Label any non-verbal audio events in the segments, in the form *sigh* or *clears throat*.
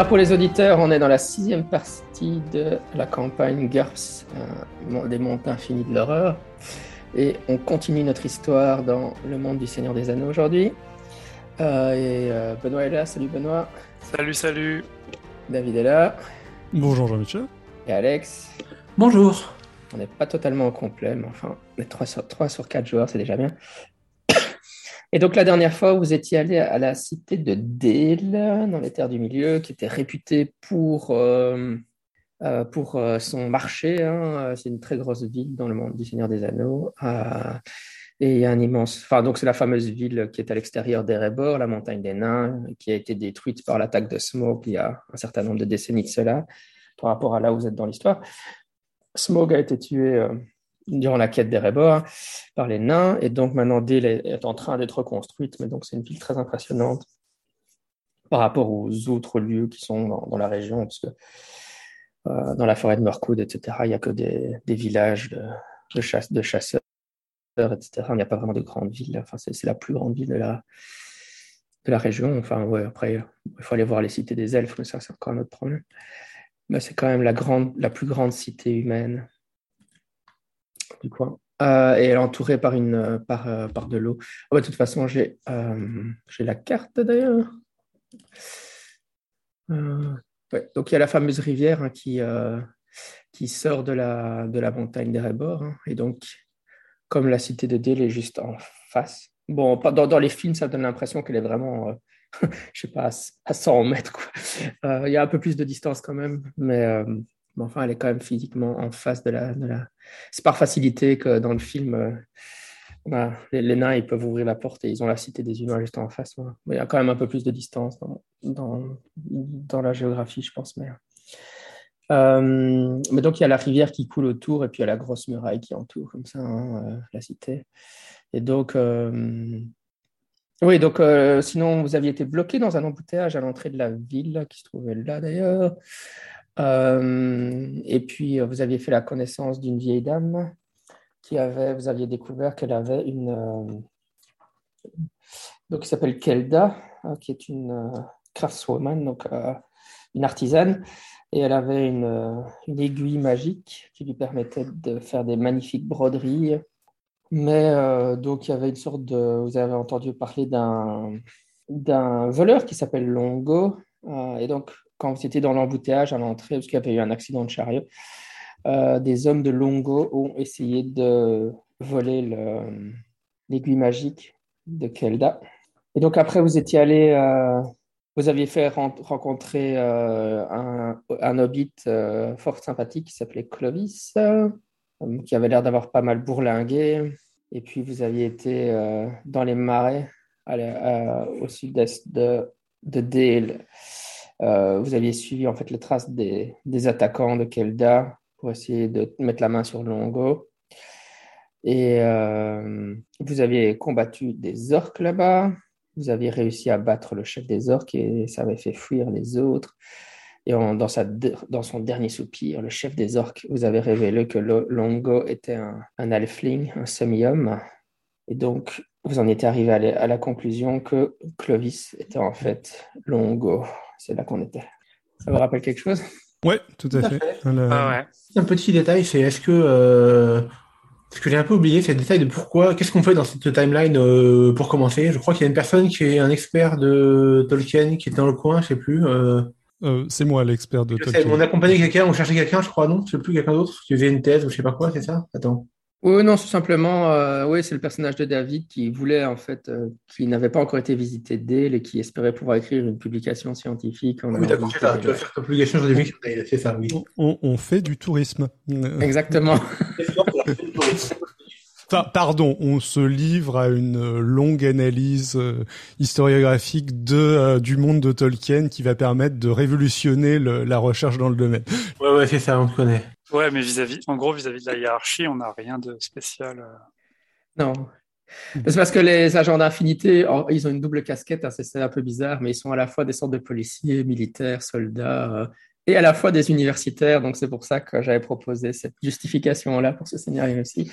Alors pour les auditeurs, on est dans la sixième partie de la campagne GURPS, euh, des mondes infinis de l'horreur. Et on continue notre histoire dans le monde du Seigneur des Anneaux aujourd'hui. Euh, et euh, Benoît est là, salut Benoît. Salut, salut. David est là. Bonjour Jean-Michel. Et Alex. Bonjour. On n'est pas totalement au complet, mais enfin, on est 3 sur, 3 sur 4 joueurs, c'est déjà bien. Et donc la dernière fois, vous étiez allé à la cité de Dale, dans les terres du milieu, qui était réputée pour, euh, euh, pour euh, son marché. Hein. C'est une très grosse ville dans le monde du Seigneur des Anneaux. Et il y a un immense... Enfin, donc c'est la fameuse ville qui est à l'extérieur d'Erebor, la montagne des nains, qui a été détruite par l'attaque de Smoke il y a un certain nombre de décennies de cela, par rapport à là où vous êtes dans l'histoire. Smoke a été tué durant la quête d'Erebor par les nains, et donc maintenant Dale est en train d'être reconstruite, mais donc c'est une ville très impressionnante par rapport aux autres lieux qui sont dans, la région, parce que euh, dans la forêt de Mirkwood, etc., il n'y a que des, des villages de, de, chasse, de chasseurs, etc. Il n'y a pas vraiment de grandes villes. Enfin, c'est la plus grande ville de la, région. Enfin, ouais, après, il faut aller voir les cités des elfes, mais ça, c'est encore un autre problème. Mais c'est quand même grande, la plus grande cité humaine du coin. Euh, et elle est entourée par, une, par, euh, par de l'eau. Oh, bah, de toute façon, j'ai euh, la carte d'ailleurs. Euh. Donc il y a la fameuse rivière hein, qui, euh, qui sort de la, de la montagne d'Erebor. Hein, et donc, comme la cité de Dale est juste en face. Bon, dans, dans les films, ça donne l'impression qu'elle est vraiment, euh, *laughs* je sais pas, à, à 100 mètres. Il y a un peu plus de distance quand même, mais mais enfin, elle est quand même physiquement en face de la. De la... C'est par facilité que dans le film, euh, les, nains ils peuvent ouvrir la porte et ils ont la cité des humains juste en face. Voilà. Il y a quand même un peu plus de distance dans, dans, la géographie, je pense. Mais, euh, mais donc, il y a la rivière qui coule autour et puis il y a la grosse muraille qui entoure comme ça hein, euh, la cité. Et donc. Oui, donc sinon, vous aviez été bloqué dans un embouteillage à l'entrée de la ville, qui se trouvait là d'ailleurs. Euh, et puis, vous aviez fait la connaissance d'une vieille dame qui avait, vous aviez découvert qu'elle avait une, euh, donc qui s'appelle Kelda, euh, qui est une euh, craftswoman, donc euh, une artisane, et elle avait une, une, aiguille magique qui lui permettait de faire des magnifiques broderies. Mais euh, donc, il y avait une sorte de, vous avez entendu parler d'un d'un voleur qui s'appelle Longo, et donc quand étiez dans l'embouteillage à l'entrée, parce qu'il y avait eu un accident de chariot, euh, des hommes de Longo ont essayé de voler l'aiguille magique de Kelda. Et donc après, vous étiez allé, euh, vous aviez fait rencontrer euh, un, hobbit fort sympathique qui s'appelait Clovis, qui avait l'air d'avoir pas mal bourlingué. Et puis vous aviez été dans les marais au sud-est de, de Dale. Euh, vous aviez suivi en fait les traces des, des, attaquants de Kelda pour essayer de mettre la main sur Longo. Et euh, vous aviez combattu des orques là-bas. Vous aviez réussi à battre le chef des orques et ça avait fait fuir les autres. Et dans, sa, dans, son dernier soupir, le chef des orques vous avez révélé que Longo était un, un alfling, un semi-homme. Et donc, vous en étiez arrivé à la conclusion que Clovis était en fait Longo c'est là qu'on était. Ça vous rappelle quelque chose? Ouais, tout à, tout à fait. Ah ouais. Un petit détail, c'est est-ce que euh, ce que j'ai un peu oublié, c'est le détail de pourquoi, qu'est-ce qu'on fait dans cette timeline euh, pour commencer? Je crois qu'il y a une personne qui est un expert de Tolkien qui est dans le coin, je sais plus. Euh... Euh, c'est moi l'expert de je Tolkien. Sais, on accompagnait quelqu'un, on cherchait quelqu'un, je crois, non? Je sais plus quelqu'un d'autre? Qui faisait une thèse ou je sais pas quoi, c'est ça? Attends. Oui, non, tout simplement, euh, oui, c'est le personnage de David qui voulait, en fait, euh, qui n'avait pas encore été visité d'elle et qui espérait pouvoir écrire une publication scientifique. Oui, d'accord, c'est ça. Tu vas faire ta publication scientifique, c'est ça, oui. On, on, fait du tourisme. *laughs* Exactement. Pardon, on se livre à une longue analyse euh, historiographique de euh, du monde de Tolkien qui va permettre de révolutionner le, la recherche dans le domaine. Ouais, ouais, c'est ça, on connaît. Ouais, mais vis-à-vis, -vis, en gros, vis-à-vis -vis de la hiérarchie, on n'a rien de spécial. Euh... Non. C'est parce que les agents d'infinité, ils ont une double casquette, hein, c'est un peu bizarre, mais ils sont à la fois des sortes de policiers, militaires, soldats, euh, et à la fois des universitaires. Donc, c'est pour ça que j'avais proposé cette justification-là pour ce scénario aussi.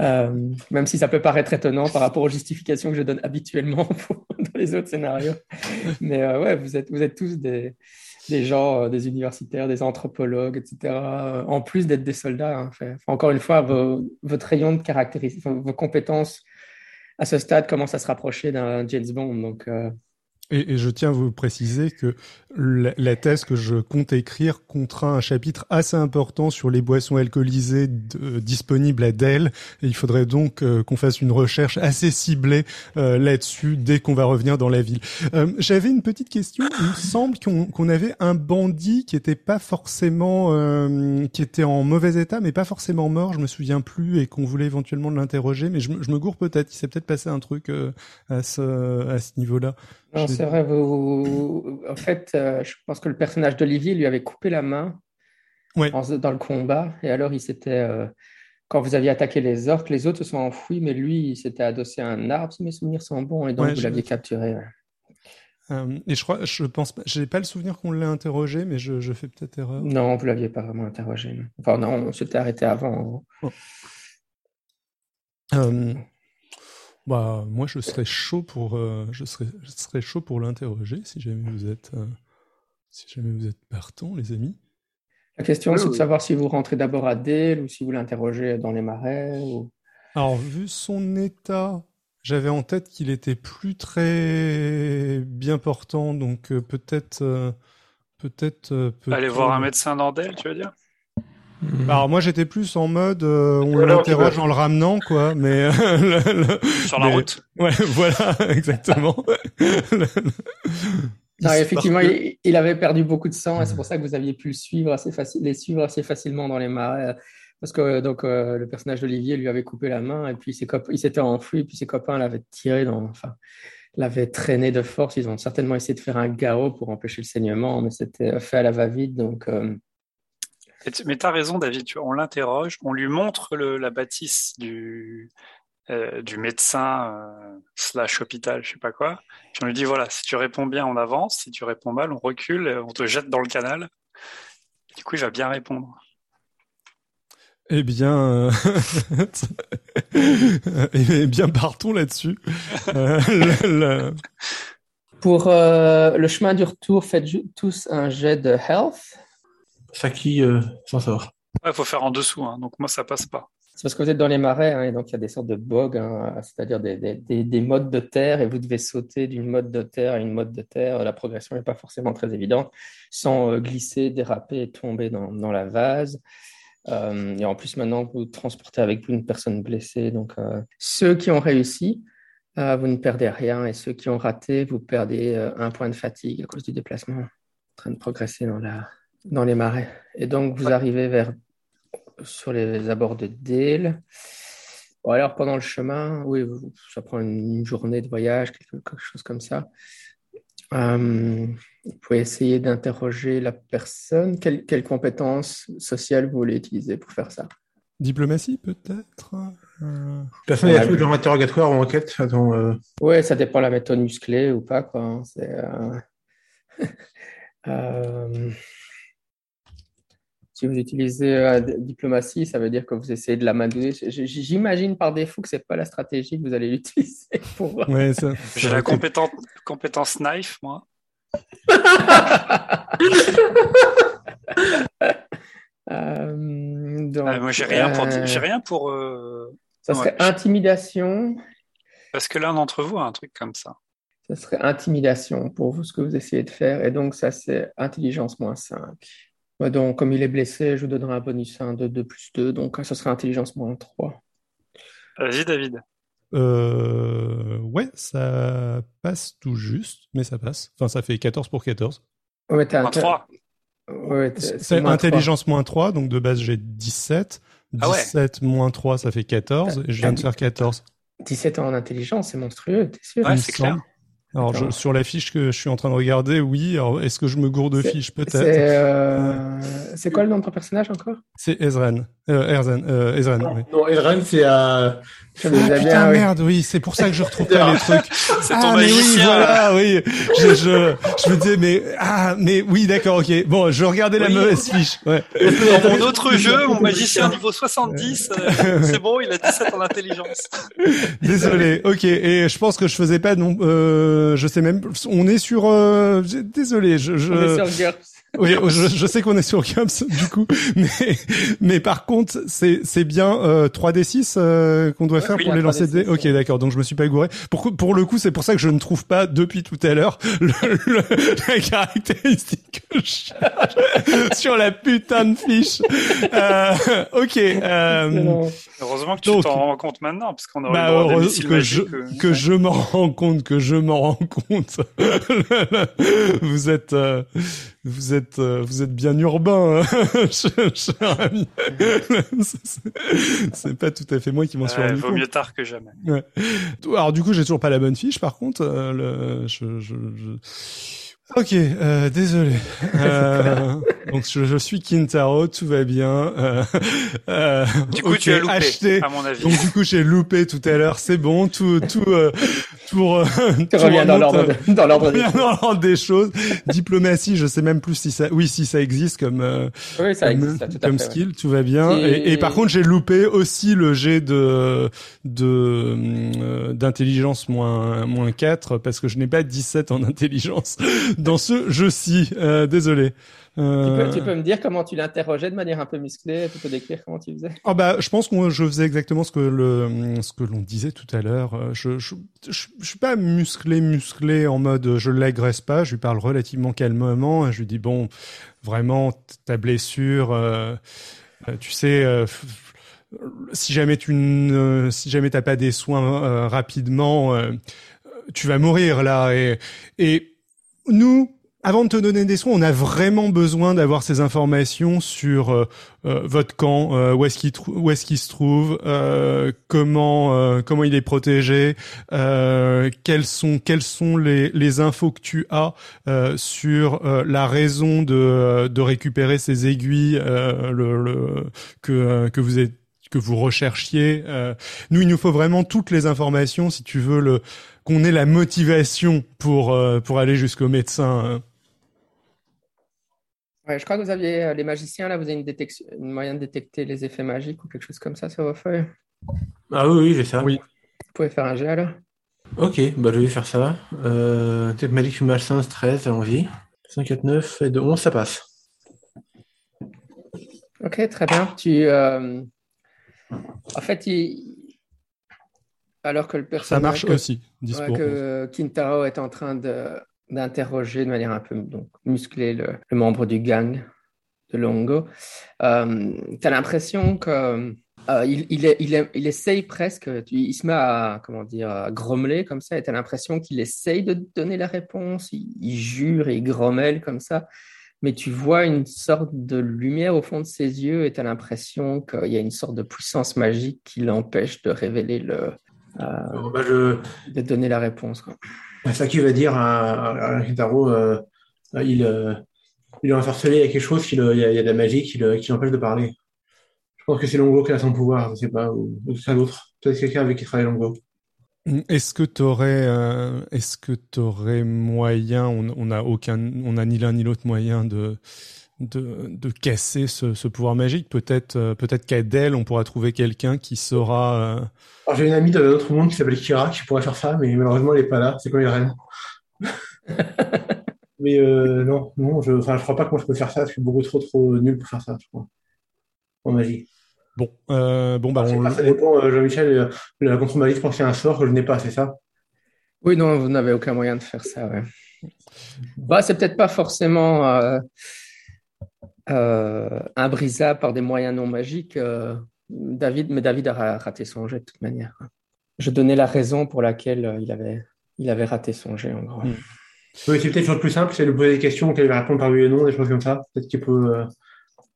Euh, même si ça peut paraître étonnant par rapport aux justifications que je donne habituellement *laughs* dans les autres scénarios. Mais euh, ouais, vous êtes, vous êtes tous des, des gens, euh, des universitaires, des anthropologues, etc. En plus d'être des soldats. Hein. Enfin, encore une fois, votre rayon de caractéristiques, vos compétences à ce stade commencent à se rapprocher d'un James Bond. Donc, et, et, je tiens à vous préciser que la, thèse que je compte écrire contraint un chapitre assez important sur les boissons alcoolisées disponibles à Dell. Il faudrait donc euh, qu'on fasse une recherche assez ciblée euh, là-dessus dès qu'on va revenir dans la ville. Euh, j'avais une petite question. Il me semble qu'on avait un bandit qui était pas forcément, qui était en mauvais état, mais pas forcément mort. Je me souviens plus et qu'on voulait éventuellement l'interroger. Mais je, je, me gourre peut-être. Il s'est peut-être passé un truc à ce, à ce niveau-là. Non, c'est vrai. Vous... En fait, euh, je pense que le personnage d'Olivier lui avait coupé la main dans le combat. Et alors, il s'était. Euh, quand vous aviez attaqué les orques, les autres se sont enfouis, mais lui, il s'était adossé à un arbre, si mes souvenirs sont bons, et donc vous l'aviez capturé. Euh, et je crois, je pense, j'ai pas le souvenir qu'on l'ait interrogé, mais je, fais peut-être erreur. Non, vous l'aviez pas vraiment interrogé. Enfin, non, on s'était arrêté avant. Oh. Bah, moi, je serais chaud pour, euh, je serais, je serais chaud pour l'interroger si jamais vous êtes, euh, si jamais vous êtes partant, les amis. La question, c'est de savoir si vous rentrez d'abord à Dale ou si vous l'interrogez dans les marais. Ou... Alors, vu son état, j'avais en tête qu'il était plus très bien portant, donc euh, peut-être, peut-être. Peut Aller voir un médecin dans Dale, tu veux dire? Mhm. Alors moi j'étais plus en mode euh, on l'interroge en le ramenant quoi, mais euh, *laughs* sur la route. Ouais, *laughs* voilà, exactement. *laughs* effectivement, il, avait perdu beaucoup de sang et c'est pour ça que vous aviez pu le suivre assez facile, les suivre assez facilement dans les marais. Parce que donc euh, le personnage d'Olivier lui avait coupé la main et puis ses il s'était enfui puis ses copains l'avaient tiré dans, enfin, l'avaient traîné de force. Ils ont certainement essayé de faire un garrot pour empêcher le saignement, mais c'était fait à la va-vite donc. Mais tu as raison, David, on l'interroge, on lui montre la bâtisse du, euh, du médecin euh, slash hôpital, je sais pas quoi. Puis on lui dit voilà, si tu réponds bien, on avance, si tu réponds mal, on recule, on te jette dans le canal. Du coup, il va bien répondre. Eh bien, *laughs* eh bien, partons là-dessus. Euh, Pour le chemin du retour, faites tous un jet de health. Saki euh, s'en sort. Il faut faire en dessous, hein, donc moi ça passe pas. C'est parce que vous êtes dans les marais, hein, et donc il y a des sortes de bogs, hein, c'est-à-dire des, des, des, modes de terre, et vous devez sauter d'une mode de terre à une mode de terre. La progression n'est pas forcément très évidente, sans euh, glisser, déraper et tomber dans, dans la vase. Euh, et en plus, maintenant, vous transportez avec vous une personne blessée. Donc, ceux qui ont réussi, vous ne perdez rien, et ceux qui ont raté, vous perdez un point de fatigue à cause du déplacement, en train de progresser dans la, dans les marais. Et donc, vous arrivez vers sur les abords de Dale. Bon, alors, pendant le chemin, oui, ça prend une journée de voyage, quelque, chose comme ça. Euh, vous pouvez essayer d'interroger la personne. Quelles quelle compétences sociales vous voulez utiliser pour faire ça? Diplomatie, peut-être? Euh... Personne n'a fait genre interrogatoire ou enquête euh... Oui, ça dépend de la méthode musclée ou pas. Quoi. C'est, euh, *laughs* euh, si vous utilisez la euh, diplomatie, ça veut dire que vous essayez de la l'amadouer. J'imagine par défaut que ce n'est pas la stratégie que vous allez *laughs* l'utiliser pour. Ouais, J'ai la compétence, compétence knife, moi. *laughs* euh, donc, ah, moi, j'ai rien pour. Euh, j'ai rien pour euh... Ça serait intimidation. Parce que l'un d'entre vous a un truc comme ça. Ça serait intimidation pour vous, ce que vous essayez de faire. Et donc, ça, c'est intelligence moins 5 donc, comme il est blessé, je vous donnerai un bonus 1 de 2 plus 2, donc ça sera intelligence moins 3. Vas-y, David. Euh, ouais, ça passe tout juste, mais ça passe. Enfin, ça fait 14 pour 14. Ouais, moins 3. c'est intelligence moins 3, donc de base j'ai 17. 17 ah moins 3, ça fait 14, et je viens de faire 14. 17 en intelligence, c'est monstrueux, t'es sûr? Ouais, c'est clair. Alors, sur la fiche que je suis en train de regarder, oui. Alors, est-ce que je me gourde de fiche peut-être euh, C'est quoi le nom de ton personnage encore? C'est Ezren. Euh, Ezren, euh, Ezren non, oui. non, Ezren, c'est Je disais Putain, oui. merde, oui, c'est pour ça que je retrouve pas les trucs. C'est ah, ton mais oui, voilà, oui. Je, je, je me disais, mais, ah, mais oui, d'accord, ok. Bon, je regardais la mauvaise fiche. Ouais. Dans mon autre jeu, mon magicien niveau 70, euh, c'est bon, il a 17 en intelligence. Désolé. Ok. Et je pense que je faisais pas non, euh, je sais même, on est sur, euh, désolé, je, je... On est sur GURPS. Oui, je, je sais qu'on est sur Gumps du coup, mais mais par contre c'est c'est bien euh, 3d6 euh, qu'on doit faire oui, pour les lancer de 3D6, dés. Ok, d'accord. Donc je me suis pas gouré. Pour pour le coup, c'est pour ça que je ne trouve pas depuis tout à l'heure le, le- la caractéristique que je cherche sur la putain de fiche. Euh, ok. Euh. Heureusement que tu Donc- t'en rends compte maintenant, parce qu'on aurait bah, à des que je, euh. que je m'en rends compte, que je m'en rends compte. *laughs* vous êtes, euh, vous êtes, euh, vous êtes bien urbain, hein, *laughs* cher ami. *laughs* C'est- pas tout à fait moi qui m'en suis Ouais, rendu vaut compte. mieux tard que jamais. Alors du coup, j'ai toujours pas la bonne fiche. Par contre, euh, le, je, je, je- Ok, euh, désolé. Euh, donc je, je suis Kintaro, tout va bien. Euh, euh, Du coup, ok, tu as loupé, acheté. à mon avis. Donc du coup, j'ai loupé tout à l'heure. C'est bon, tout, tout, euh, tout, euh, Tu tout reviens dans l'ordre dans l'ordre des Bien dans l'ordre des choses. Diplomatie, je sais même plus si ça, oui, si ça existe comme, euh, Oui, ça comme, existe, ça, tout à comme fait. ouais. skill, tout va bien. Et- Et, et par contre, j'ai loupé aussi le jet de de d'intelligence moins moins 4 parce que je n'ai pas 17 en intelligence dans ce jeu-ci. Euh, désolé. Tu Euh, peux, tu peux me dire comment tu l'interrogeais de manière un peu musclée Tu peux décrire comment tu faisais? Ah bah, je pense que je faisais exactement ce que le ce que l'on disait tout à l'heure. Euh, Je, je je je suis pas musclé musclé en mode euh, je l'agresse pas. Je lui parle relativement calmement. Je lui dis bon, vraiment ta blessure, euh, euh, tu sais. euh, si jamais tu ne, si jamais t'as pas des soins euh, rapidement, euh, tu vas mourir là. Et, et nous, avant de te donner des soins, on a vraiment besoin d'avoir ces informations sur euh, euh, votre camp, euh, où est-ce qu'il où est-ce qu'il se trouve, euh, comment euh, comment il est protégé, quelles sont quelles sont les les infos que tu as sur la raison de de récupérer ces aiguilles le, le que que vous êtes que vous recherchiez. Euh, nous, il nous faut vraiment toutes les informations si tu veux le qu'on ait la motivation pour euh, pour aller jusqu'au médecin. hein. Ouais, je crois que vous aviez, euh, les magiciens, là, vous avez une, détection, une moyen de détecter les effets magiques ou quelque chose comme ça sur vos feuilles? Ah oui, oui, j'ai ça. Oui. Vous pouvez faire un jet, alors Ok, bah je vais faire ça. Euh, magique malsain, 13, allons-y. 5, 4, 9 et de 11, ça passe. Ok, très bien. Tu, euh, En fait, il... alors que le Ça personnage... marche que- aussi. Ouais, que Kintaro est en train d'interroger de manière un peu donc, musclée le, le membre du gang de Longo. Euh, tu as l'impression que euh, il, il, est- il, est- il essaye presque, il se met à, comment dire, à grommeler comme ça, et tu as l'impression qu'il essaye de donner la réponse, il, il jure et il grommelle comme ça, mais tu vois une sorte de lumière au fond de ses yeux et tu as l'impression qu'il y a une sorte de puissance magique qui l'empêche de révéler le, euh, Bon, bah, je... de donner la réponse. quoi. Saki va dire à, à, à Kintaro, euh, il, euh, il est ensorcelé, il y a quelque chose, qui il y a, il y a de la magie qui le- qui l'empêche de parler. Je pense que c'est Longo qui a son pouvoir, je sais pas, ou, ou quelqu'un d'autre. Peut-être quelqu'un avec qui travaille Longo. Est-ce que t'aurais, euh, est-ce que t'aurais moyen, on on n'a aucun, on n'a ni l'un ni l'autre moyen de, de, de casser ce, ce pouvoir magique. Peut-être, euh, peut-être qu'à Dell, on pourra trouver quelqu'un qui saura. euh, Alors, j'ai une amie dans un autre monde qui s'appelle Kira qui pourrait faire ça, mais malheureusement, elle est pas là. C'est comme une reine. *laughs* mais euh, non, non, je, enfin, je crois pas que moi je peux faire ça. Je suis beaucoup trop, trop nul pour faire ça, je crois. En magie. Bon, euh, bon bah on, pas, ça dépend, euh, Jean-Michel, euh, la contre-magie, je pense un sort que je n'ai pas, c'est ça? Oui, non, vous n'avez aucun moyen de faire ça. Ouais. Bah, c'est peut-être pas forcément euh, euh, imbrisable par des moyens non magiques, euh, David, mais David a ra- raté son jet de toute manière. Je donnais la raison pour laquelle euh, il avait, il avait raté son jet, en gros. Mm. Oui, c'est peut-être le plus simple, c'est de poser des questions auxquelles il va répondre par oui et non, des choses comme ça. Peut-être qu'il peut, euh,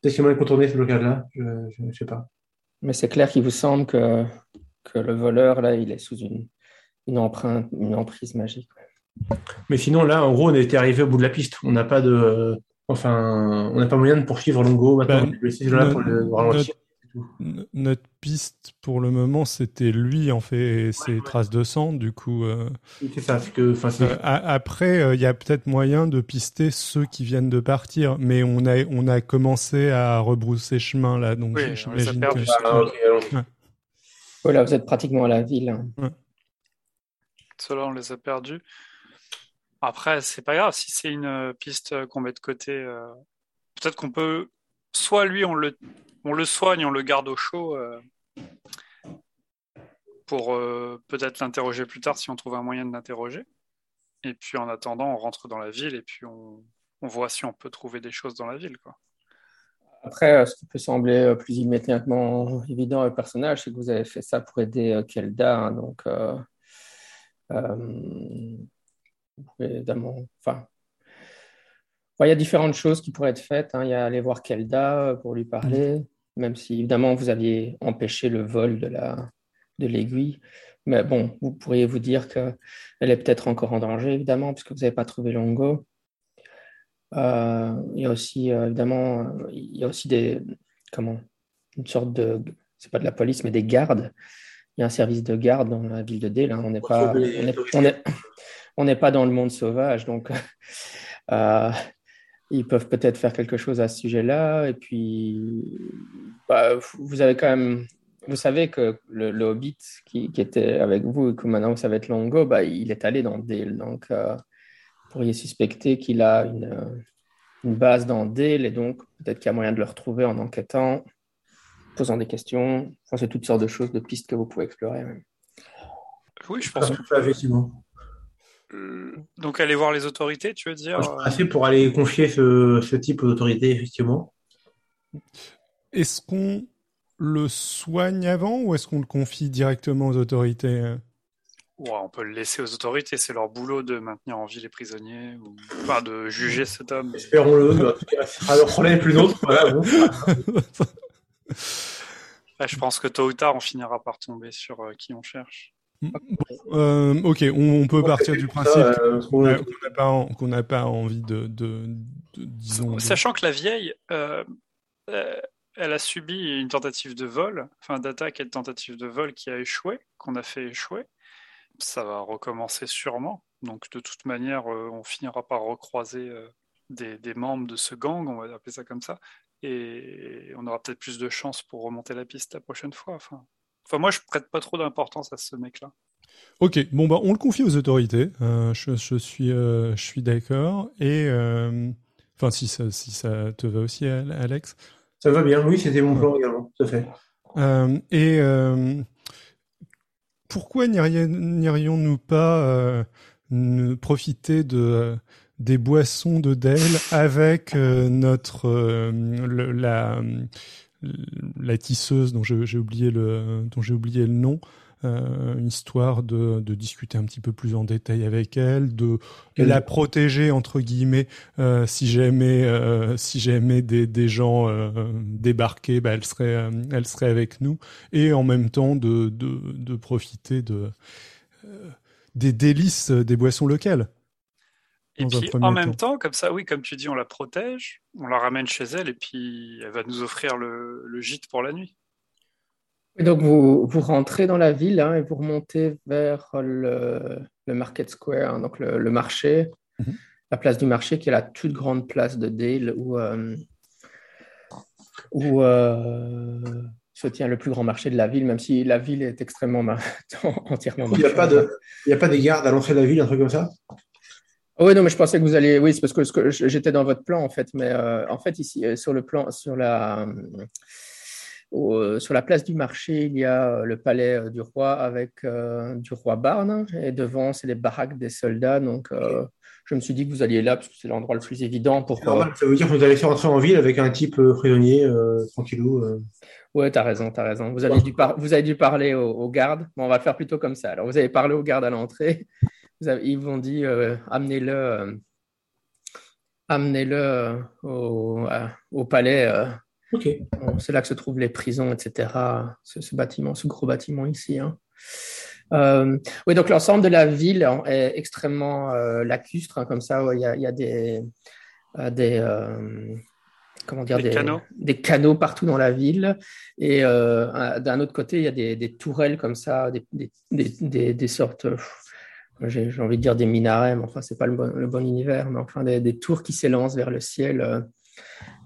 peut-être qu'il y a moyen de contourner ce blocage-là. Je, je sais pas. Mais c'est clair qu'il vous semble que, que le voleur, là, il est sous une, une empreinte, une emprise magique. Mais sinon, là, en gros, on était arrivé au bout de la piste. On n'a pas de, enfin, on n'a pas moyen de poursuivre Longo. Maintenant, Bah, pour le ralentir. Notre piste pour le moment, c'était lui en fait, ses traces de sang. Du coup, euh, c'est ça. Que, euh, après, il y a peut-être moyen de pister ceux qui viennent de partir, mais on a on a commencé à rebrousser chemin là, donc j'imagine que. Ah, voilà, vous êtes pratiquement à la ville. Ouais. Ceux-là, on les a perdus. Après, c'est pas grave si c'est une piste qu'on met de côté. Peut-être qu'on peut soit lui, on le, on le soigne, on le garde au chaud euh, pour euh, peut-être l'interroger plus tard si on trouve un moyen de l'interroger. Et puis en attendant, on rentre dans la ville et puis on, voit si on peut trouver des choses dans la ville. Quoi. Après, euh, ce qui peut sembler plus immédiatement évident au personnage, c'est que vous avez fait ça pour aider Kelda. Hein, donc, évidemment, enfin, il y a différentes choses qui pourraient être faites. Hein. Il y a aller voir Kelda euh, pour lui parler, même si évidemment vous aviez empêché le vol de la de l'aiguille. Mais bon, vous pourriez vous dire qu'elle est peut-être encore en danger, évidemment, puisque vous n'avez pas trouvé Longo. Euh, il y a aussi, euh, évidemment, il y a aussi des, comment, une sorte de, c'est pas de la police, mais des gardes. Il y a un service de garde dans la ville de Dale. Hein. On n'est pas, on n'est pas dans le monde sauvage, donc *laughs* ils peuvent peut-être faire quelque chose à ce sujet-là. Et puis, bah, vous avez quand même, vous savez que le, Hobbit qui, était avec vous et que maintenant ça va être Longo, bah, il est allé dans Dale. Donc, euh, vous pourriez suspecter qu'il a une, base dans Dale et donc peut-être qu'il y a moyen de le retrouver en enquêtant, posant des questions. Enfin, c'est toutes sortes de choses, de pistes que vous pouvez explorer. Oui, je pense que effectivement. Euh, donc aller voir les autorités, tu veux dire Assez pour aller confier ce, type d'autorité, effectivement. Est-ce qu'on le soigne avant ou est-ce qu'on le confie directement aux autorités? On peut le laisser aux autorités, c'est leur boulot de maintenir en vie les prisonniers, ou enfin, de juger cet homme. Espérons-le, alors problème plus d'autres. je pense que tôt ou tard, on finira par tomber sur euh, qui on cherche. Euh, ok, on, peut partir du principe euh, qu'on n'a pas, envie de, disons. Sachant que la vieille, euh, elle a subi une tentative de vol, enfin d'attaque et de tentative de vol qui a échoué, qu'on a fait échouer. Ça va recommencer sûrement. Donc de toute manière, on finira par recroiser des, des, membres de ce gang, on va appeler ça comme ça, et on aura peut-être plus de chances pour remonter la piste la prochaine fois. Enfin, Enfin, moi, je prête pas trop d'importance à ce mec-là. Ok, bon bah on le confie aux autorités. Euh, je, suis, euh, je suis d'accord. Et euh, enfin, si ça, si ça te va aussi, Alex. Ça va bien. Oui, c'était mon plan également. Tout à fait. et pourquoi n'irions-nous pas profiter de des boissons de Dell avec notre la la tisseuse dont j'ai oublié le dont j'ai oublié le nom euh, une histoire de, de, discuter un petit peu plus en détail avec elle, de la protéger entre guillemets euh, si jamais euh, si jamais des, des gens euh, débarquaient, bah, elle serait elle serait avec nous et en même temps de de, de profiter de des délices des boissons locales. Et puis en même temps. comme ça, oui, comme tu dis, on la protège, on la ramène chez elle et puis elle va nous offrir le, le gîte pour la nuit. Et donc vous, vous rentrez dans la ville hein, et vous remontez vers le, le Market Square, hein, donc le, marché, mhm. la place du marché qui est la toute grande place de Dale où, euh, où euh, se tient le plus grand marché de la ville, même si la ville est extrêmement *laughs* entièrement. Il n'y a, pas de, il y a pas des gardes à l'entrée de la ville, un truc comme ça? Oui, non, mais je pensais que vous alliez. Oui, c'est parce que, j'étais dans votre plan en fait, mais euh, en fait ici euh, sur le plan, sur la, euh, sur la place du marché, il y a le palais du roi avec du roi Barne et devant c'est les baraques des soldats. Donc je me suis dit que vous alliez là parce que c'est l'endroit le plus évident pour. ça veut dire que vous allez faire entrer en ville avec un type prisonnier tranquillou. Ouais, t'as raison, t'as raison. Vous avez, dû vous avez dû parler aux, gardes. Bon, on va le faire plutôt comme ça. Alors, vous avez parlé aux gardes à l'entrée ils vont dit euh, amenez-le euh, amenez-le euh, au, palais. c'est là que se trouvent les prisons, etc. Ce, bâtiment, ce gros bâtiment ici. Hein. oui, donc l'ensemble de la ville est extrêmement lacustre, hein, comme ça. Il y, a, des, des comment dire, Des des, canaux. des canaux partout dans la ville. Et euh, d'un autre côté, il y a des, des tourelles comme ça, des, des, des, des- des sortes, j'ai j'ai envie de dire des minarets, mais enfin, c'est pas le bon, le bon univers, mais enfin, des, des tours qui s'élancent vers le ciel. euh.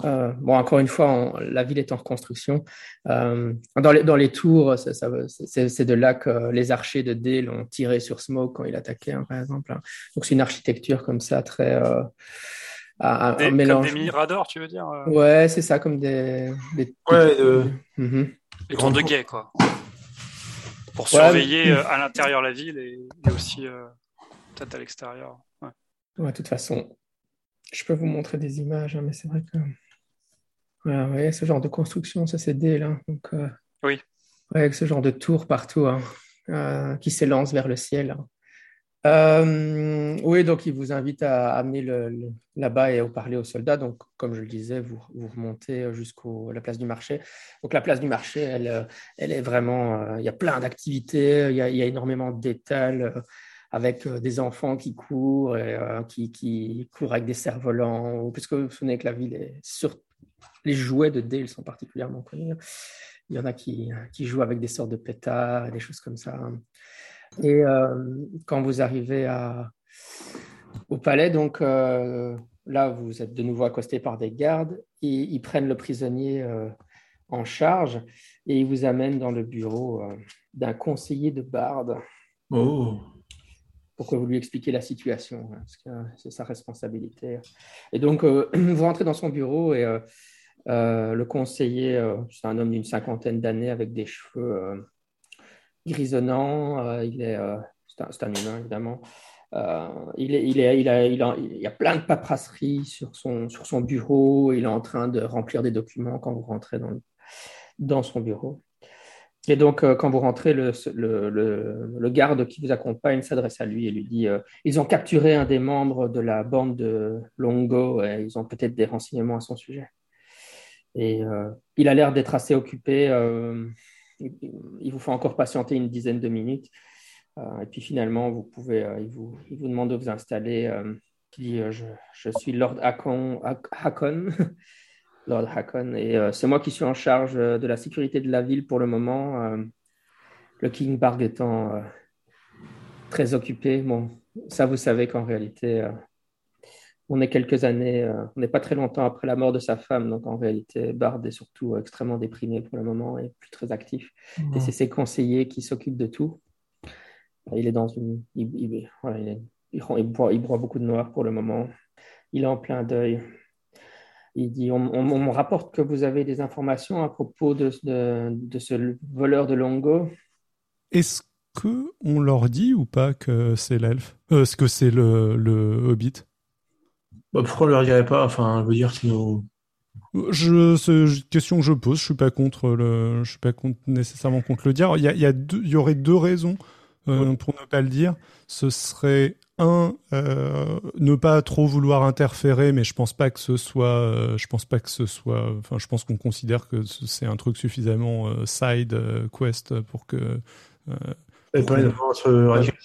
Euh, bon, encore une fois, on- la ville est en reconstruction. Euh, dans, les, dans les tours, c'est de là que les archers de Dale ont tiré sur Smoke quand il attaquait, hein, par exemple. hein. Donc, c'est une architecture comme ça, très. euh, à- à- Des, un comme mélange. des miradors, tu veux dire Ouais, c'est ça, comme des. des Ouais. Des tours de guet, quoi. Pour surveiller euh, à l'intérieur la ville et, et aussi euh, peut-être à l'extérieur. Ouais. Ouais, de toute façon, je peux vous montrer des images, hein, mais c'est vrai que. Vous voyez, ce genre de construction, ça c'est hein. Donc, euh, Oui. Ouais, avec ce genre de tour partout hein, euh, qui s'élance vers le ciel. hein. Euh, oui, donc il vous invite à amener là-bas et à parler aux soldats. Donc, comme je le disais, vous, vous remontez jusqu'à la place du marché. Donc, la place du marché, elle, euh, elle est vraiment. euh, il y a plein d'activités, il y a, énormément d'étals avec des enfants qui courent et qui, qui courent avec des cerfs-volants. Puisque vous vous souvenez que la ville est sur. Les jouets de Dale sont particulièrement connus. Il y en a qui, qui jouent avec des sortes de pétards et des choses comme ça. Et euh, quand vous arrivez à, au palais, donc euh, là, vous êtes de nouveau accosté par des gardes et ils prennent le prisonnier euh, en charge et ils vous amènent dans le bureau d'un conseiller de Bard Oh. pour que vous lui expliquiez la situation, hein, parce que euh, c'est sa responsabilité. Et donc, euh, *clears throat* vous rentrez dans son bureau et euh, le conseiller, c'est un homme d'une cinquantaine d'années avec des cheveux grisonnants. euh, il est, euh, c'est un, humain évidemment. Euh, il, est, il, est, il, a, il, a, il y a plein de paperasseries sur son, sur son bureau. Il est en train de remplir des documents quand vous rentrez dans, dans son bureau. Et donc, euh, quand vous rentrez, le, le, le, garde qui vous accompagne s'adresse à lui et lui dit Ils ont capturé un des membres de la bande de Longo et ils ont peut-être des renseignements à son sujet. Et il a l'air d'être assez occupé. Il vous faut encore patienter une dizaine de minutes. Euh, et puis finalement, vous pouvez, euh, il, vous, demande de vous installer. euh, il dit je, suis Lord Hakon, Hak- Hakon, *laughs* Lord Hakon, et c'est moi qui suis en charge de la sécurité de la ville pour le moment. le King Barg étant très occupé. Bon, ça, vous savez qu'en réalité, on est quelques années, euh, on n'est pas très longtemps après la mort de sa femme, donc en réalité, Bard est surtout euh, extrêmement déprimé pour le moment et plus très actif. Et c'est ses conseillers qui s'occupent de tout. Il est dans une. Il, il- voilà, il, est- il boit, il boit beaucoup de noir pour le moment. Il est en plein deuil. Il dit on, on- rapporte que vous avez des informations à propos de, de, de ce voleur de Longo. Est-ce que on leur dit ou pas que c'est l'elfe euh, Est-ce que c'est le, le hobbit? Bah, pourquoi on leur dirait pas Enfin, je veux dire, sinon. Je, c'est une question que je pose. Je suis pas contre le, je suis pas contre, nécessairement contre le dire. Il y, a, il y, a deux- il y aurait deux raisons euh, pour ne pas le dire. Ce serait un, euh, ne pas trop vouloir interférer, mais je pense pas que ce soit, euh, je pense pas que ce soit, enfin, je pense qu'on considère que ce- c'est un truc suffisamment euh, side euh, quest pour que, euh,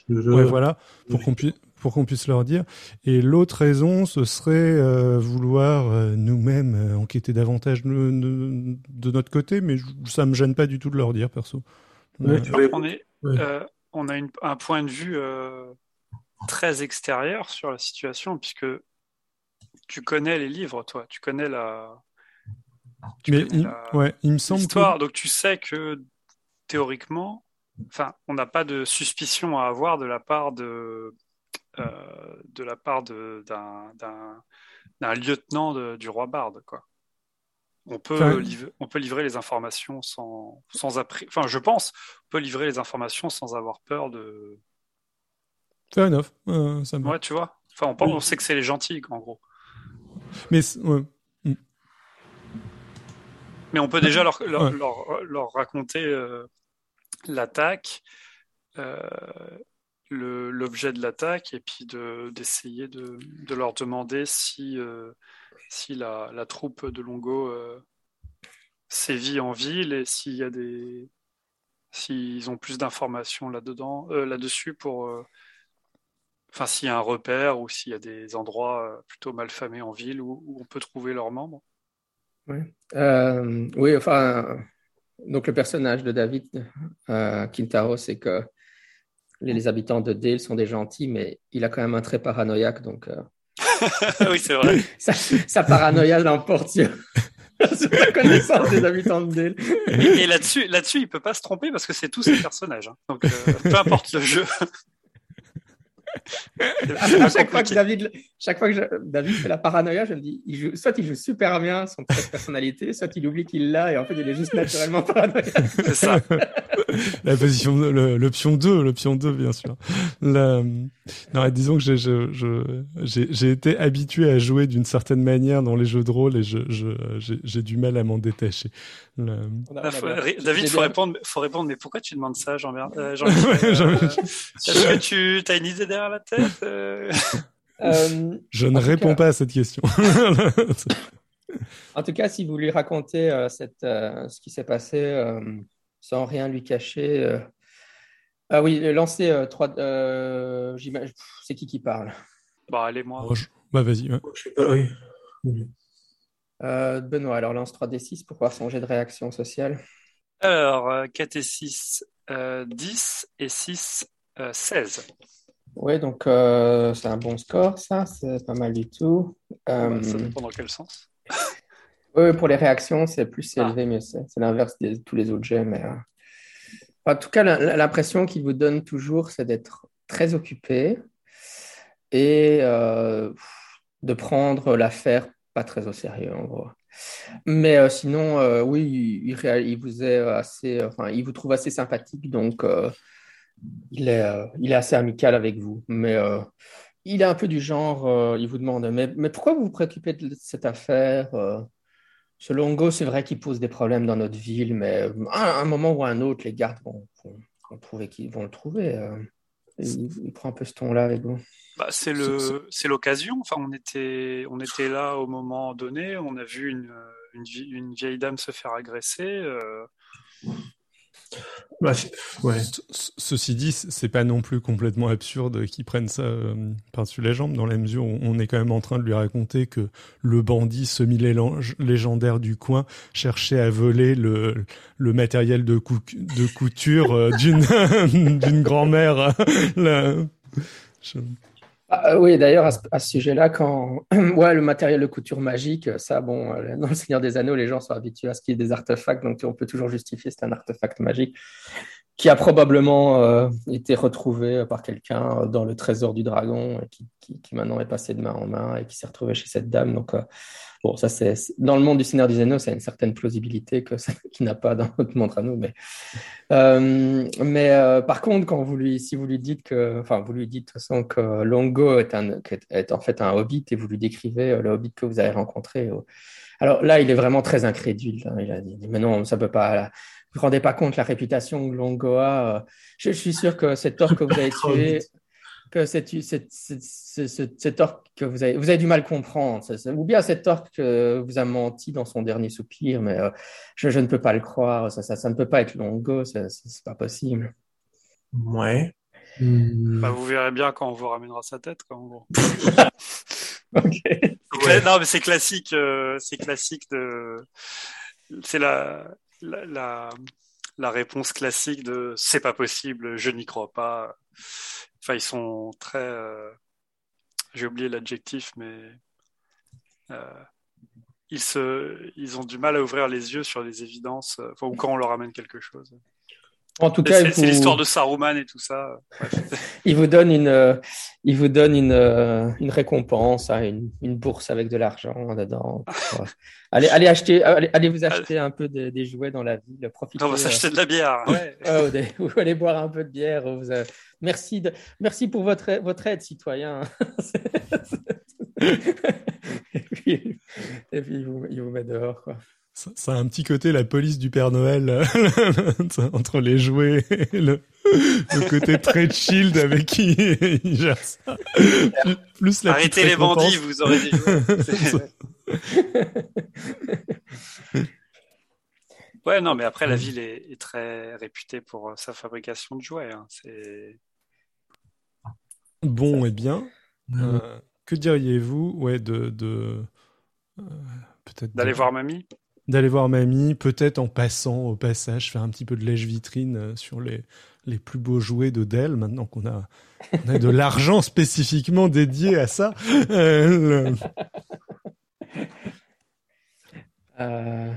le jeu. Ouais, voilà, pour qu'on puisse pour qu'on puisse leur dire. Et l'autre raison, ce serait euh, vouloir euh, nous-mêmes euh, enquêter davantage de, de, de notre côté, mais ça me gêne pas du tout de leur dire, perso. Ouais, Euh, On, est, Ouais. euh, on a une- un point de vue euh, très extérieur sur la situation, puisque tu connais les livres, toi, tu connais la. tu mais connais il, la- ouais, il me semble que donc tu sais que théoriquement, enfin, on n'a pas de suspicion à avoir de la part de, de la part d'un, lieutenant de- du roi Bard, quoi. On peut, Enfin, livrer, on peut livrer les informations sans, sans après, enfin, je pense, on peut livrer les informations sans avoir peur de, fair enough, euh, ça me ouais, tu vois. Enfin, on, pense- on sait que c'est les gentils, en gros. Mais ouais. Mais on peut déjà leur, leur, Ouais. leur- leur raconter euh, l'attaque, euh, l'objet de l'attaque, et puis de- d'essayer de, de leur demander si, euh, si la, la troupe de Longo euh, sévit en ville et s'il y a des s'ils ont plus d'informations là-dedans, euh, là-dessus pour euh, enfin s'il y a un repère ou s'il y a des endroits plutôt malfamés en ville où, on peut trouver leurs membres. Euh, oui, enfin, donc le personnage de David Quintaro, c'est que les, habitants de Dale sont des gentils, mais il a quand même un trait paranoïaque, donc. Euh, *laughs* oui, c'est vrai. *laughs* sa, paranoïa l'emporte *laughs* sur, la connaissance des habitants de Dale. Et, là-dessus, là-dessus, il peut pas se tromper parce que c'est tous ces personnages. Hein. Donc, peu importe le jeu. à, chaque fois que David, chaque fois que David fait la paranoïa, je me dis, il joue, soit il joue super bien son personnalité, soit il oublie qu'il l'a et en fait il est juste naturellement paranoïaque. *laughs* C'est ça. *laughs* la position, l'option 2, l'option 2 bien sûr. La... Non, disons que j'ai, je, j'ai, j'ai été habitué à jouer d'une certaine manière dans les jeux de rôle et je, je, j'ai, j'ai du mal à m'en détacher. David, il faut répondre, faut répondre, mais pourquoi tu demandes ça, Jean-Bernard euh, *laughs* Jean euh, Est-ce que tu as une idée derrière la tête euh? Je ne réponds pas à cette question. *laughs* en tout cas, si vous lui racontez cette, ce qui s'est passé sans rien lui cacher. Ah oui, lancer trois. c'est qui qui parle? Bah, allez, moi. Oh, bah, vas-y. oui. Euh, Benoît, alors lance 3D6 pour voir son jet de réaction sociale. Alors, 4 et 6, 10 et 6, 16. Oui, donc euh, c'est un bon score, ça, c'est pas mal du tout. Euh, ça dépend dans quel sens *laughs* Oui, pour les réactions, c'est plus ah. élevé, mais c'est l'inverse de tous les autres jets. Mais, En tout cas, l'impression qu'il vous donne toujours, c'est d'être très occupé et de prendre l'affaire pas très au sérieux en gros. Mais euh, sinon, euh, oui, il, il, vous est assez, enfin, il vous trouve assez sympathique, donc euh, il, est, il est assez amical avec vous. Mais il est un peu du genre, il vous demande, mais, pourquoi vous vous préoccupez de cette affaire Ce Longo, c'est vrai qu'il pose des problèmes dans notre ville, mais à un moment ou à un autre, les gardes vont, trouver qu'ils vont le trouver. Il, prend un peu ce ton-là avec vous. Bah, c'est le, c'est l'occasion. Enfin, on était, là au moment donné. On a vu une vieille dame se faire agresser. Euh... Bah. Ceci dit, c'est pas non plus complètement absurde qu'ils prennent ça euh, par-dessus les jambes, dans la mesure où on est quand même en train de lui raconter que le bandit semi-légendaire du coin cherchait à voler le, matériel de, couture euh, d'une *laughs* grand-mère. Je... Ah, oui, d'ailleurs, à ce, sujet-là, quand *clears throat* ouais, le matériel de couture magique, ça, bon, euh, *laughs* dans le Seigneur des Anneaux, les gens sont habitués à ce qu'il y ait des artefacts, donc on peut toujours justifier c'est un artefact magique qui a probablement euh, été retrouvé par quelqu'un dans le trésor du dragon qui, maintenant est passé de main en main et qui s'est retrouvé chez cette dame. Donc, euh, Bon, ça, c'est dans le monde du Seigneur des Anneaux, ça a une certaine plausibilité que ça, *laughs* qui n'a pas dans notre monde à nous. Mais, euh, mais euh, par contre, quand vous lui, si vous lui dites que, enfin, vous lui dites de toute façon que Longo est, un, est en fait un hobbit et vous lui décrivez euh, le hobbit que vous avez rencontré. Alors là, il est vraiment très incrédule. Hein. Il a dit, mais non, ça peut pas. Vous vous rendez pas compte la réputation que Longo a. Je, je suis sûr que cet orc que vous avez *laughs* tué que cet, orque que vous avez, vous avez du mal comprendre, ou bien cet orque vous a menti dans son dernier soupir, mais euh, je, ne peux pas le croire, ça, ça, ne peut pas être Longo, c'est pas possible. Ouais. Bah, vous verrez bien quand on vous ramènera sa tête, quand en gros. *laughs* Non, mais c'est classique, euh, c'est classique de, c'est la, la, la réponse classique de c'est pas possible, je n'y crois pas. Enfin, ils sont très. Euh, j'ai oublié l'adjectif, mais euh, ils, se, ils ont du mal à ouvrir les yeux sur les évidences, euh, ou quand on leur amène quelque chose. En tout cas, c'est l'histoire de Saruman et tout ça. *laughs* il vous donne une, il vous donne une, une récompense, hein, une, une, bourse avec de l'argent dedans. *laughs* allez, allez acheter, allez, vous acheter un peu des jouets dans la ville. Profitez. On va s'acheter de la bière. *laughs* Ouais. vous allez boire un peu de bière. Vous, Merci, de, merci pour votre, votre aide, citoyen. et puis, et puis il, vous, il vous met dehors. Quoi. Ça, a un petit côté la police du Père Noël *laughs* entre les jouets et le, le, côté très chill avec qui il gère ça. Plus la Arrêtez les bandits, vous aurez des jouets. *laughs* Ouais, non, mais après, la ville est, est très réputée pour sa fabrication de jouets. Hein. C'est Bon, et eh bien, euh, que diriez-vous ouais, de, de euh, peut-être d'aller voir mamie? D'aller voir mamie, peut-être en passant au passage, faire un petit peu de lèche vitrine sur les les plus beaux jouets de Dell. Maintenant qu'on a, on a de *laughs* l'argent spécifiquement dédié à ça. Euh, *laughs* euh,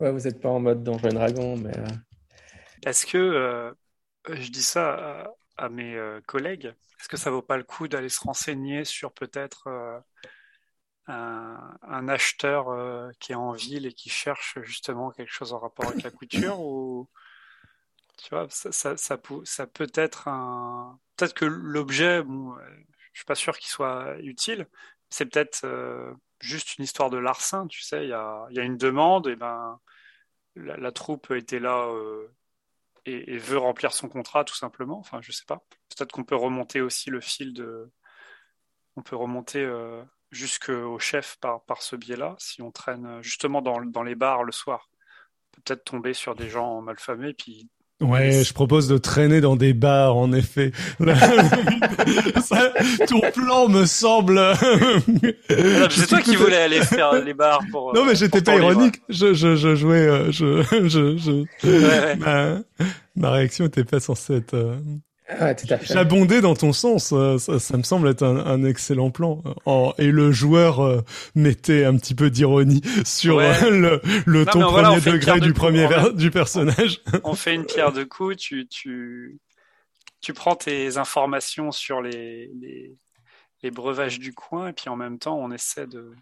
ouais, vous n'êtes pas en mode Donjon Dragon, mais. Euh, est-ce que je dis ça à, mes collègues Est-ce que ça vaut pas le coup d'aller se renseigner sur peut-être un, acheteur qui est en ville et qui cherche justement quelque chose en rapport avec la couture ou tu vois, ça, ça, ça, peut, ça peut être un. Peut-être que l'objet, bon, je suis pas sûr qu'il soit utile. C'est peut-être euh, juste une histoire de larcin, tu sais. Il y a, y a, une demande, et ben la, troupe était là euh, et, veut remplir son contrat, tout simplement. Enfin, je sais pas. Peut-être qu'on peut remonter aussi le fil de. On peut remonter euh, jusqu'au chef par, par ce biais-là, si on traîne justement dans, dans les bars le soir. Peut-être tomber sur des gens malfamés, puis Ouais, je propose de traîner dans des bars, en effet. *laughs* ton plan me semble. c'est toi qui voulais aller faire les bars pour. Non, mais j'étais pas ironique. Je, je, je jouais. Euh, je, *laughs* je. Ma, ma, réaction était pas censée être. Euh, ah, tout à fait. J'abondais dans ton sens, euh, ça, ça, me semble être un, un excellent plan. et le joueur euh, mettait un petit peu d'ironie sur euh, le, le ton premier degré du premier *laughs* du personnage. On fait une pierre de coups, tu, tu, tu prends tes informations sur les, les, les breuvages du coin, et puis en même temps, on essaie de,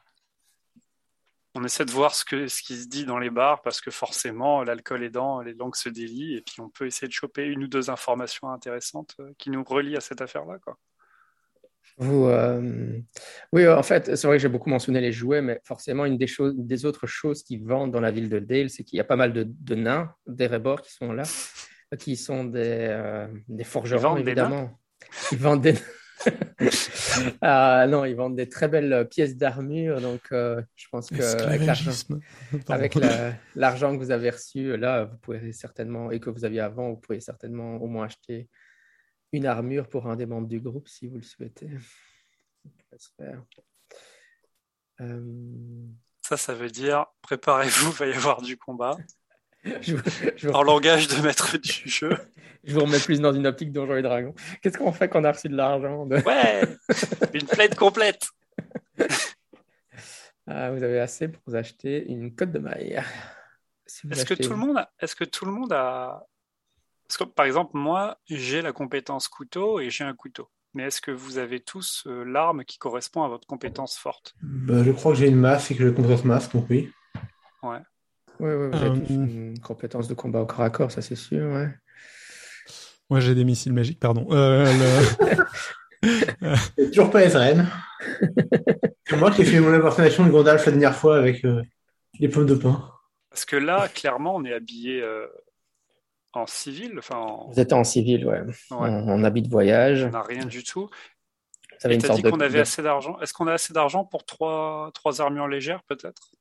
on essaie de voir ce, que, ce qui se dit dans les bars parce que forcément, l'alcool aidant, les langues se délient et puis on peut essayer de choper une ou deux informations intéressantes euh, qui nous relient à cette affaire-là. Quoi. Vous, euh, Oui, en fait, c'est vrai que j'ai beaucoup mentionné les jouets, mais forcément, une des, choses, des autres choses qui vendent dans la ville de Dale, c'est qu'il y a pas mal de, de nains, des rébors qui sont là, qui sont des, euh, des forgerons, évidemment. Ils vendent des *laughs* ah, non, ils vendent des très belles pièces d'armure, donc euh, je pense que avec *laughs* l'argent que vous avez reçu, là, vous pourrez certainement, et que vous aviez avant, vous pourriez certainement au moins acheter une armure pour un des membres du groupe si vous le souhaitez. Euh, Ça, ça veut dire préparez-vous, il *laughs* va y avoir du combat. *laughs* En langage de maître du jeu. je vous remets plus dans une optique Donjons et Dragons. Qu'est-ce qu'on fait quand on a reçu de l'argent Ouais *laughs* Une plaide complète *laughs* ah, Vous avez assez pour vous acheter une cote de maille. est-ce, que tout le monde a... est-ce que tout le monde a. Parce que, par exemple, moi, j'ai la compétence couteau et j'ai un couteau. Mais est-ce que vous avez tous euh, l'arme qui correspond à votre compétence forte? Bah, Je crois que j'ai une masse et que j'ai la compétence masse, donc oui. Ouais. Oui, ouais, vous avez euh, une compétence de combat au corps à corps, ça c'est sûr. Ouais. Moi j'ai des missiles magiques, pardon. Euh, le... *laughs* toujours pas SRN. c'est moi qui ai fait mon impersonnation de Gandalf la dernière fois avec euh, les pommes de pain. Parce que là, clairement, on est habillé en civil. Enfin, Vous êtes en civil, ouais. En, habit de voyage. On n'a rien du tout. Ça avait dit qu'on avait assez d'argent. Est-ce qu'on a assez d'argent pour trois, trois armures légères, peut-être?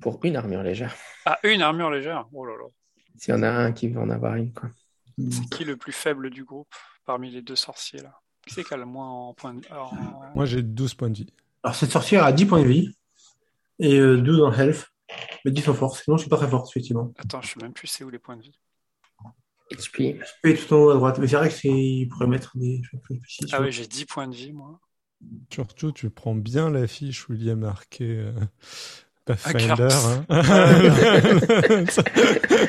Pour une armure légère. Ah, une armure légère Oh là là. S'il y en a un qui veut en avoir une, quoi. C'est qui le plus faible du groupe parmi les deux sorciers, là? Qui c'est qui a le moins en points de vie? Moi, j'ai 12 points de vie. Alors, cette sorcière a 10 points de vie et 12 en health, mais 10 en force. Sinon, je suis pas très forte, effectivement. Attends, je sais même plus c'est où les points de vie. HP. HP tout en haut à droite. Mais c'est vrai que c'est... il pourrait mettre des. Ah oui, j'ai 10 points de vie, moi. Surtout, tu prends bien la fiche où il y a marqué euh, Pathfinder. Hein. *laughs*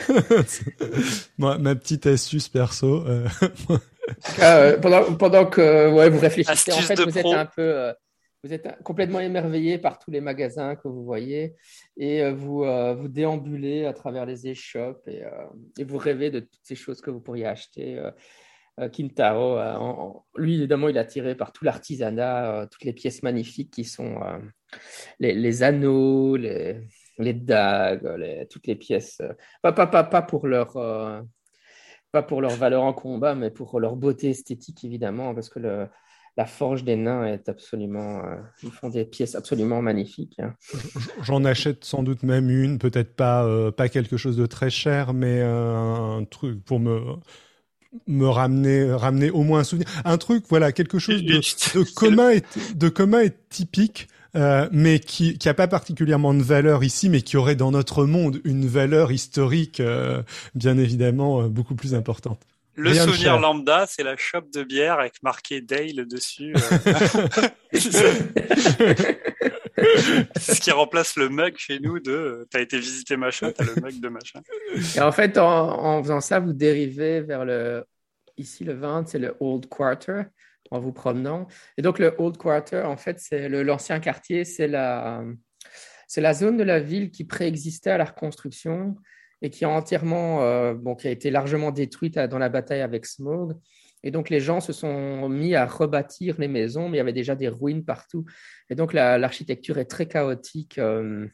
*laughs* Moi, ma petite astuce perso. Euh, *laughs* ah, euh, pendant, pendant, que ouais, vous réfléchissez, en fait, vous êtes un peu, euh, vous êtes complètement émerveillé par tous les magasins que vous voyez et vous, vous déambulez à travers les échoppes et, et, vous rêvez de toutes ces choses que vous pourriez acheter. Kintaro, lui, évidemment, il est attiré par tout l'artisanat, toutes les pièces magnifiques qui sont les, anneaux, les, les dagues, toutes les pièces. Euh, pas, pas, pas, pas, pour leur, euh, pas pour leur valeur en combat, mais pour leur beauté esthétique, évidemment, parce que le, la forge des nains est absolument. Euh, ils font des pièces absolument magnifiques. Hein. *laughs* J'en achète sans doute même une, peut-être pas, pas quelque chose de très cher, mais un truc pour me me ramener ramener au moins un souvenir un truc voilà quelque chose de, de commun et de commun et typique euh, mais qui qui a pas particulièrement de valeur ici, mais qui aurait dans notre monde une valeur historique, euh, bien évidemment, euh, beaucoup plus importante. Le Rien souvenir lambda, c'est la chope de bière avec marqué Dale dessus. *laughs* c'est ce qui remplace le mug chez nous de t'as été visiter machin, t'as le mug de machin. Et en fait, en, en faisant ça, vous dérivez vers le. Ici, le 20, c'est le Old Quarter, en vous promenant. Et donc, le Old Quarter, en fait, c'est l'ancien quartier, c'est la, c'est la zone de la ville qui préexistait à la reconstruction et qui a entièrement, euh, qui a été largement détruite à- dans la bataille avec Smog. Et donc, les gens se sont mis à rebâtir les maisons, mais il y avait déjà des ruines partout. Et donc, la- l'architecture est très chaotique. euh,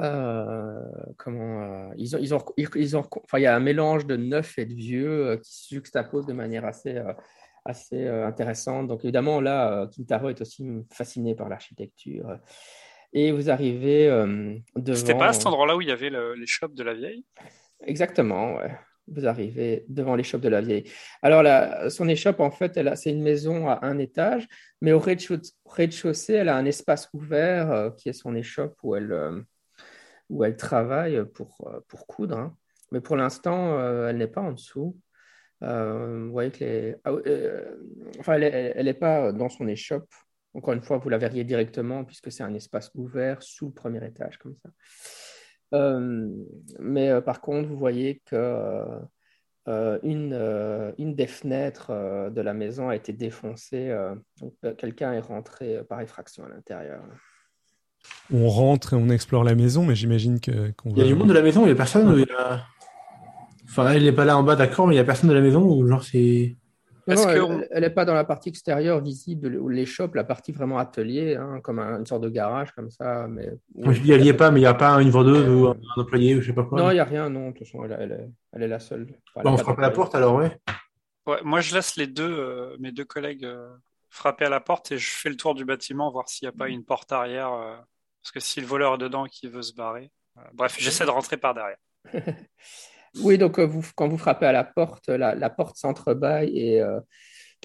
euh, comment euh, ils ont, ils ont, ils, ont, enfin, il y a un mélange de neuf et de vieux euh, qui se juxtaposent de manière assez, euh, assez euh, intéressante. Donc, évidemment, là, euh, Kintaro est aussi fasciné par l'architecture. Et vous arrivez euh, devant. C'était pas à cet endroit-là où il y avait le- les shops de la vieille? Exactement, ouais. Vous arrivez devant l'échoppe de la vieille. Alors, son échoppe, en fait, c'est une maison à un étage, mais au rez-de-chaussée, elle a un espace ouvert euh, qui est son échoppe où elle, euh, où elle travaille pour, euh, pour coudre. hein. Mais pour l'instant, euh, elle n'est pas en dessous. Euh, vous voyez que les... ah, euh, enfin, elle n'est pas dans son échoppe. Encore une fois, vous la verriez directement puisque c'est un espace ouvert sous le premier étage, comme ça. Euh, mais euh, par contre, vous voyez que euh, euh, une, euh, une des fenêtres euh, de la maison a été défoncée. euh, donc, euh, quelqu'un est rentré euh, par effraction à l'intérieur. On rentre et on explore la maison, mais j'imagine que qu'on Il y a va- du monde de la maison, il y a personne. ou il y a- Enfin, il n'est pas là en bas, d'accord, mais il y a personne de la maison ou genre c'est. Non, elle- on- elle n'est pas dans la partie extérieure visible où l'échoppe, la partie vraiment atelier, hein, comme un- une sorte de garage comme ça. Mais Moi, je dis, elle y est pas, mais il n'y a pas une vendeuse ou un employé ou je sais pas quoi. non, il n'y a rien. Non, de toute façon, elle, elle est, elle est la seule. Enfin, elle Bon, a on frappe à la porte alors, ouais. Ouais, moi, je laisse les deux, euh, mes deux collègues euh, frapper à la porte et je fais le tour du bâtiment, voir s'il n'y a pas une porte arrière. euh, parce que si le voleur est dedans et qu'il veut se barrer. euh, bref, j'essaie de rentrer par derrière. *laughs* Oui, donc euh, vous, quand vous frappez à la porte, la, la porte s'entrebâille, et, euh,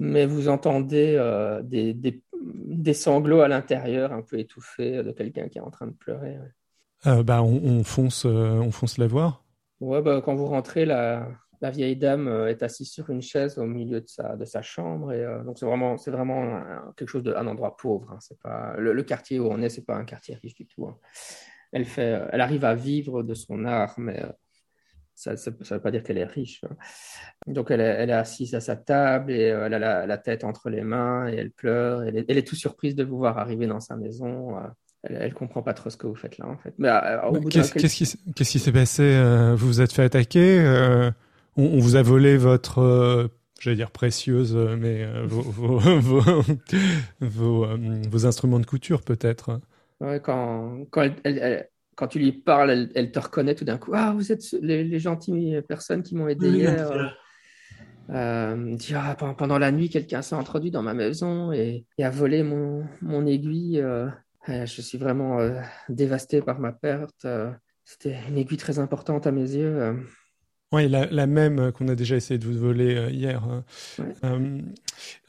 mais vous entendez euh, des, des, des sanglots à l'intérieur, un peu étouffés, de quelqu'un qui est en train de pleurer. ouais. Euh, bah, on, on fonce, on fonce la voir. Ouais, bah, quand vous rentrez, la, la vieille dame est assise sur une chaise au milieu de sa, de sa chambre. Et, euh, donc, c'est vraiment, c'est vraiment un- quelque chose de, un endroit pauvre. hein. C'est pas, le, le quartier où on est, c'est pas un quartier riche du tout. hein. Elle fait, elle arrive à vivre de son art, mais ça ne veut pas dire qu'elle est riche. hein. Donc, elle est, elle est assise à sa table et euh, elle a la, la tête entre les mains et elle pleure. Elle est, elle est toute surprise de vous voir arriver dans sa maison. euh. Elle, elle comprend pas trop ce que vous faites là, en fait. Mais euh, d'un Qu'est-ce quel- qui, s'est passé Vous vous êtes fait attaquer euh, on, on vous a volé votre, euh, j'allais dire précieuse, mais euh, vos, *laughs* vos, vos, vos, vos instruments de couture peut-être. Ouais, quand, quand, elle- elle- elle- quand tu lui parles, elle, elle te reconnaît tout d'un coup. Ah, vous êtes les, les gentilles personnes qui m'ont aidé Oui, hier. Euh, ah, pen- pendant la nuit, quelqu'un s'est introduit dans ma maison et, et a volé mon, mon aiguille. euh. Euh, je suis vraiment euh, dévasté par ma perte. euh. C'était une aiguille très importante à mes yeux. Oui, la, la même euh, qu'on a déjà essayé de vous voler euh, hier. hein. Ouais.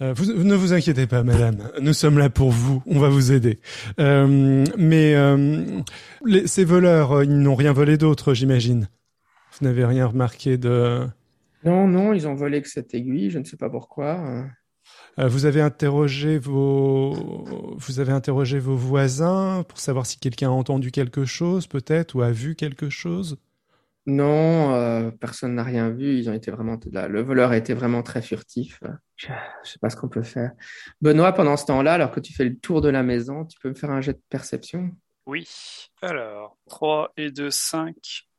Euh, vous, ne vous inquiétez pas, madame. Nous sommes là pour vous. On va vous aider. Euh, mais euh, les- ces voleurs, ils n'ont rien volé d'autre, j'imagine. Vous n'avez rien remarqué de. Non, non, ils ont volé que cette aiguille. Je ne sais pas pourquoi. Euh, vous avez interrogé vos, vous avez interrogé vos voisins pour savoir si quelqu'un a entendu quelque chose, peut-être, ou a vu quelque chose? Non, euh, personne n'a rien vu. Ils ont été vraiment là. Le voleur a été vraiment très furtif. Je ne sais pas ce qu'on peut faire. Benoît, pendant ce temps-là, alors que tu fais le tour de la maison, tu peux me faire un jet de perception? Oui. Alors, 3 et 2, 5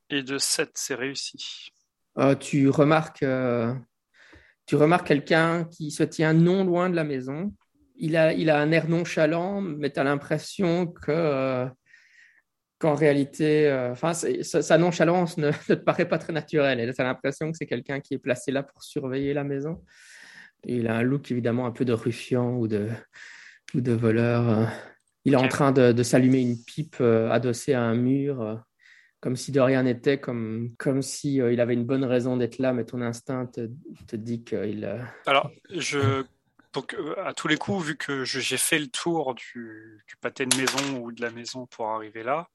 et 2, 7, c'est réussi. Euh, tu remarques, euh, tu remarques quelqu'un qui se tient non loin de la maison. Il a, il a un air nonchalant, mais tu as l'impression que, euh, qu'en réalité, euh, enfin, c'est- sa, nonchalance ne, *laughs* ne te paraît pas très naturelle. Et tu as l'impression que c'est quelqu'un qui est placé là pour surveiller la maison. Et il a un look évidemment un peu de ruffian ou de, ou de voleur. euh. Il est en train de, de s'allumer une pipe euh, adossée à un mur. euh, comme si de rien n'était, comme, comme si euh, il avait une bonne raison d'être là, mais ton instinct te, te dit qu'il... euh, Alors, je donc, euh, à tous les coups, vu que j'ai fait le tour du, pâté de maison ou de la maison pour arriver là,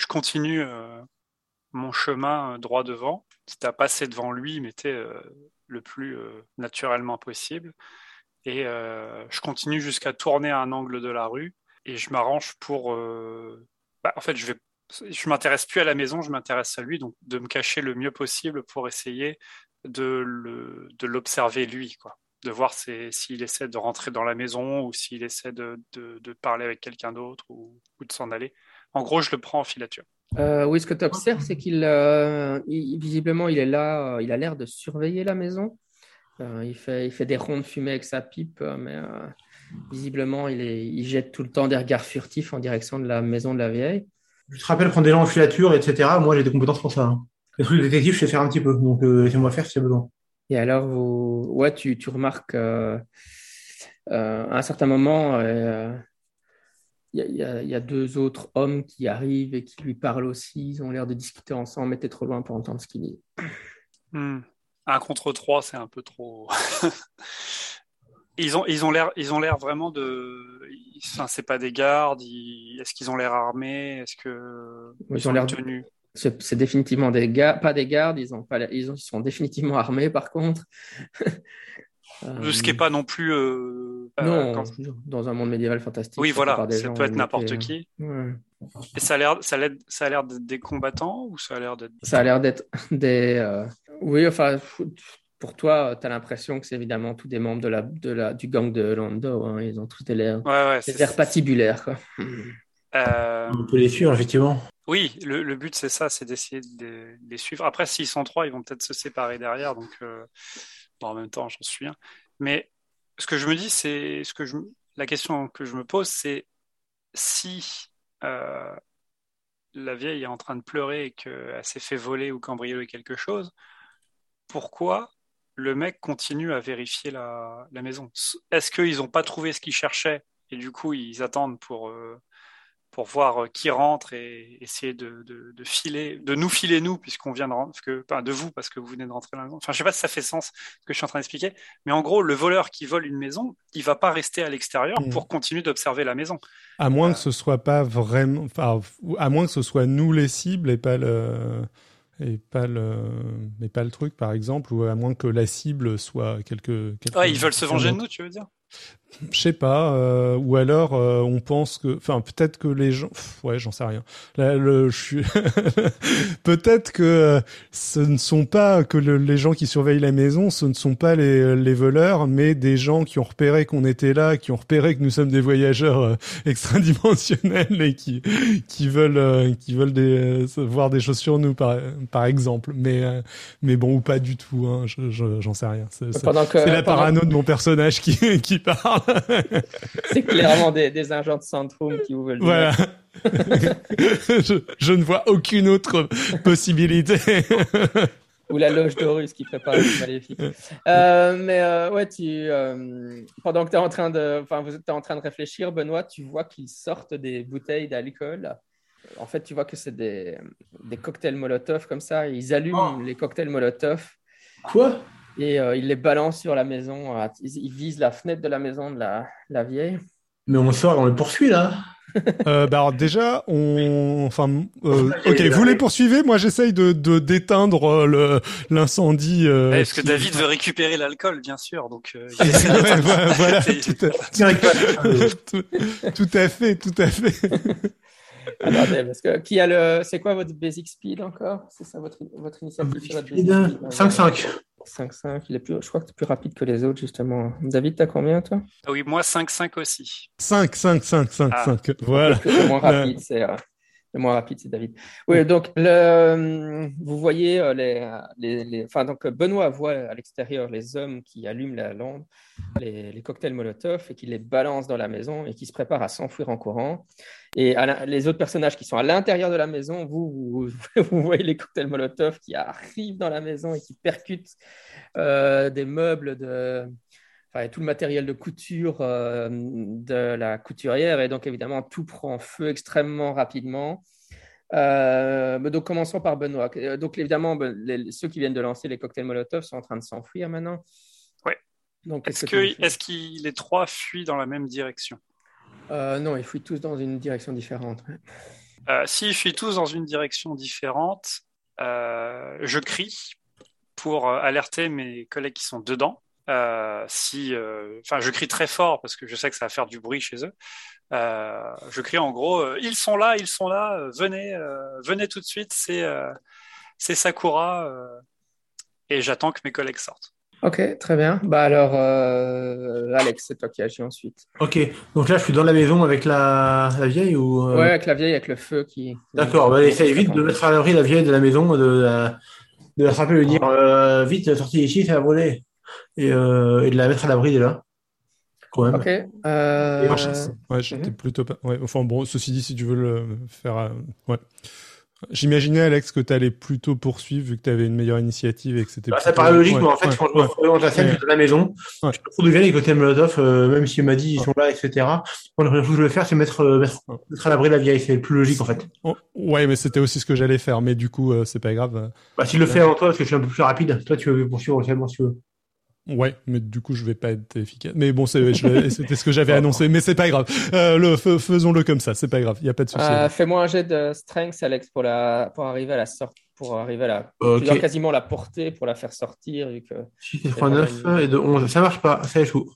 je continue euh, mon chemin droit devant, c'est à passer devant lui, mais le plus naturellement possible. Et je continue jusqu'à tourner à un angle de la rue et je m'arrange pour. Bah, en fait, je vais je m'intéresse plus à la maison, je m'intéresse à lui, donc de me cacher le mieux possible pour essayer de l'observer lui, quoi. De voir s'il essaie de rentrer dans la maison ou s'il essaie de, parler avec quelqu'un d'autre ou, de s'en aller. En gros, je le prends en filature. Euh, oui, ce que tu observes, c'est qu'il, euh, visiblement, il est là, euh, il a l'air de surveiller la maison. il, fait, il fait des rondes fumées avec sa pipe, mais visiblement, il, est, il jette tout le temps des regards furtifs en direction de la maison de la vieille je te rappelle prendre des gens en filature, etc. Moi, j'ai des compétences pour ça. Hein. Les trucs de détective, je sais faire un petit peu. Donc, euh, laissez-moi faire si j'ai besoin. Et alors, vous... ouais, tu, tu remarques euh, euh, à un certain moment, il y, y, a deux autres hommes qui arrivent et qui lui parlent aussi. Ils ont l'air de discuter ensemble, mais t'es trop loin pour entendre ce qu'il dit. Hmm. Un contre trois, c'est un peu trop. *laughs* Ils ont, ils ont l'air, ils ont l'air vraiment de. Enfin, c'est pas des gardes. Est-ce qu'ils ont l'air armés? Est-ce que ils, ont l'air tenus? C'est définitivement des gardes, pas des gardes. Ils ont pas, ils, ont... ils sont définitivement armés par contre. *laughs* Ce qui n'est pas non plus. Euh... Non, dans un monde médiéval fantastique. Oui, voilà. Ça peut être n'importe qui. Et ça a l'air, ça a l'air, ça a l'air d'être des combattants ou ça a l'air d'être. Ça a l'air d'être *laughs* des. Euh, oui, enfin, pour toi, tu as l'impression que c'est évidemment tous des membres de la, de la, du gang de Lando. Hein. Ils ont tous des airs, ouais, patibulaires. Euh, On peut les suivre, effectivement. Oui, le, le but, c'est ça, c'est d'essayer de, les suivre. Après, s'ils sont trois, ils vont peut-être se séparer derrière. Donc, euh, en même temps, j'en suis un. Mais ce que je me dis, c'est ce que la question que je me pose, c'est si euh, la vieille est en train de pleurer et qu'elle s'est fait voler ou cambrioler quelque chose, pourquoi le mec continue à vérifier la, maison? Est-ce qu'ils n'ont pas trouvé ce qu'ils cherchaient et du coup ils attendent pour, euh, pour voir euh, qui rentre et essayer de, de, filer, de nous filer nous puisqu'on vient de rentrer, que, de vous parce que vous venez de rentrer dans la maison. Enfin, je sais pas si ça fait sens ce que je suis en train d'expliquer, mais en gros, le voleur qui vole une maison, il va pas rester à l'extérieur mmh. pour continuer d'observer la maison. À moins euh. que ce soit pas vraiment, enfin, à moins que ce soit nous les cibles et pas le et pas le mais pas le truc par exemple ou à moins que la cible soit quelque, quelque ouais, ils veulent se venger de nous tu veux dire? Je sais pas, euh, ou alors euh, on pense que, enfin peut-être que les gens, ouais, j'en sais rien. Là, le, je suis, *laughs* peut-être que euh, ce ne sont pas que les gens qui surveillent la maison, ce ne sont pas les, les voleurs, mais des gens qui ont repéré qu'on était là, qui ont repéré que nous sommes des voyageurs extradimensionnels et qui qui veulent qui veulent des, voir des choses sur nous par par exemple. Mais mais bon ou pas du tout, hein, je, j'en sais rien. C'est, c'est, la parano de mon personnage qui qui parle. *laughs* c'est clairement des, des, agents de Centrum qui vous veulent voilà. *laughs* je, ne vois aucune autre possibilité. Ou la loge d'Horus qui prépare le maléfique. Euh, mais euh, ouais, tu, euh, pendant que tu es en train de, enfin, vous êtes en train de réfléchir, Benoît, tu vois qu'ils sortent des bouteilles d'alcool. En fait, tu vois que c'est des, des, cocktails Molotov comme ça. Ils allument oh. les cocktails Molotov. Quoi? Et euh, il les balance sur la maison. Euh, il vise la fenêtre de la maison de la, la vieille. Mais on sort, on le poursuit là. *laughs* euh, bah alors déjà, on, enfin, euh, ok, vous les poursuivez. Moi, j'essaye de d'éteindre le l'incendie. Est-ce que David veut récupérer l'alcool, bien sûr. Donc, *laughs* voilà, *laughs* tout, à... tout, à fait, tout à fait. Attendez, parce que qui a le, c'est quoi votre basic speed encore? C'est ça votre votre initiative sur basic speed 5-5. 5-5, il est plus, je crois que tu es plus rapide que les autres, justement. David, t'as combien, toi? Ah Oui, moi, 5-5 aussi. 5, 5, 5, 5, 5. Voilà. Le moins *laughs* rapide, c'est euh, le moins rapide, c'est David. Oui, donc le, vous voyez euh, les, les, les, enfin donc Benoît voit à l'extérieur les hommes qui allument la lampe, les, les, cocktails Molotov et qui les balancent dans la maison et qui se préparent à s'enfuir en courant. Et les autres personnages qui sont à l'intérieur de la maison, vous, *laughs* vous, voyez les cocktails Molotov qui arrivent dans la maison et qui percutent euh, des meubles de, enfin, tout le matériel de couture euh, de la couturière. Et donc, évidemment, tout prend feu extrêmement rapidement. Euh, donc, commençons par Benoît. Donc, évidemment, ben, ceux qui viennent de lancer les cocktails Molotov sont en train de s'enfuir maintenant. Donc, Est-ce que que, est-ce que les trois fuient dans la même direction? Euh, non, ils fuient tous dans une direction différente. Euh, S'ils fuient tous dans une direction différente, euh, je crie pour euh, alerter mes collègues qui sont dedans. Euh, si, euh, enfin, je crie très fort parce que je sais que ça va faire du bruit chez eux. Euh, je crie en gros, euh, ils sont là, ils sont là, euh, venez, euh, venez tout de suite, c'est euh, c'est Sakura. euh, et j'attends que mes collègues sortent. Ok, très bien. Bah alors, euh, Alex, c'est toi qui agis ensuite. Ok, donc là je suis dans la maison avec la, la vieille ou euh, Ouais, avec la vieille, avec le feu qui. D'accord, bah, essaye vite de mettre à l'abri la vieille de la maison, de la, de la frapper, de lui dire euh, vite, sortie ici, ça va brûler. Et, euh, et de la mettre à l'abri déjà. Quand même. Ok. euh, Ouais, j'étais mhm. plutôt pas. Ouais, enfin bon, ceci dit, si tu veux le faire, euh, ouais. J'imaginais Alex que tu allais plutôt poursuivre vu que tu avais une meilleure initiative et que c'était. Bah, ça paraît logique, ouais, mais en fait, ouais, quand je ouais. représente la scène, dans la maison, Ouais. je me trouve devient les côtés Molotov, euh, même s'il m'a dit ils sont là, etc. Moi, la première chose que je vais faire, c'est mettre, euh, mettre, mettre à l'abri la vieille, c'est le plus logique en fait. Oh, ouais, mais c'était aussi ce que j'allais faire, mais du coup, euh, c'est pas grave. Bah, s'il le fait avant toi, parce que je suis un peu plus rapide, toi tu veux poursuivre officiellement si tu veux. Ouais, mais du coup, je vais pas être efficace. Mais bon, c'était ce que j'avais annoncé, mais c'est pas grave. Euh, le, fais- faisons-le comme ça, c'est pas grave. Il y a pas de souci. euh, Fais-moi un jet de strength, Alex, pour, la... pour arriver à la sortie. Pour arriver à la. Ok. Tu dois quasiment la porter pour la faire sortir. Vu que... 6 et 3, 9 et de 11. Ça marche pas, ça échoue.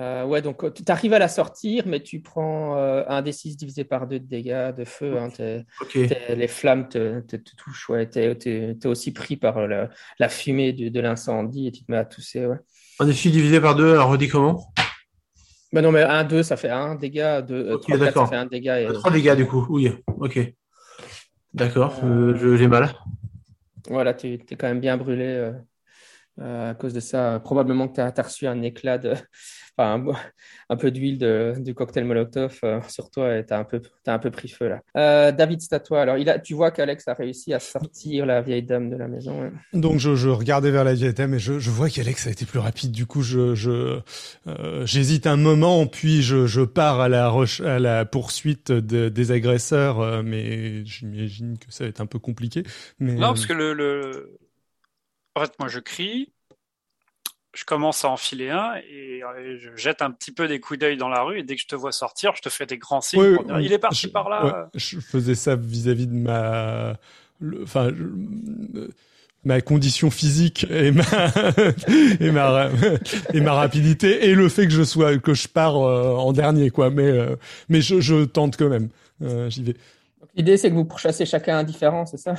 Euh, ouais, donc tu arrives à la sortir, mais tu prends euh, un des 6 divisé par 2 de dégâts de feu. hein, t'es- Ok. t'es- les flammes te, te, te touchent. Ouais, t'es es, aussi pris par le- la fumée de, de l'incendie et tu te mets à tousser. Ouais. Un des 6 divisé par 2, alors redis comment? Mais non, mais 1, 2, ça fait 1 dégât. 2, Ok, 3, 4, ça fait 1 dégât. Et... 3 dégâts du coup, oui. Ok. D'accord, euh, je- j'ai mal. Voilà, tu es quand même bien brûlé euh, à cause de ça. Probablement que tu as, reçu un éclat de. *laughs* Enfin, un, peu d'huile de- du cocktail Molotov euh, sur toi et tu as, un peu- t'as un peu pris feu là. Euh, David, c'est à toi. Alors, il a, tu vois qu'Alex a réussi à sortir la vieille dame de la maison. hein. Donc je, je regardais vers la vieille dame et je, je vois qu'Alex a été plus rapide. Du coup, je je euh, j'hésite un moment, puis je, je pars à la reche- à la poursuite de- des agresseurs, euh, mais j'imagine que ça va être un peu compliqué. Mais Non, parce que le, le... En fait, moi, je crie, je commence à enfiler un et euh, je jette un petit peu des coups d'œil dans la rue et dès que je te vois sortir, je te fais des grands signes Ouais, pour dire, ouais, il est parti je- par là. ouais, je faisais ça vis-à-vis de ma, le- enfin, je- ma condition physique et ma *laughs* et ma et ma rapidité et le fait que je sois que je pars euh, en dernier quoi. Mais euh, mais je, je tente quand même. Euh, J'y vais. L'idée, c'est que vous pourchassez chacun un différent, c'est ça?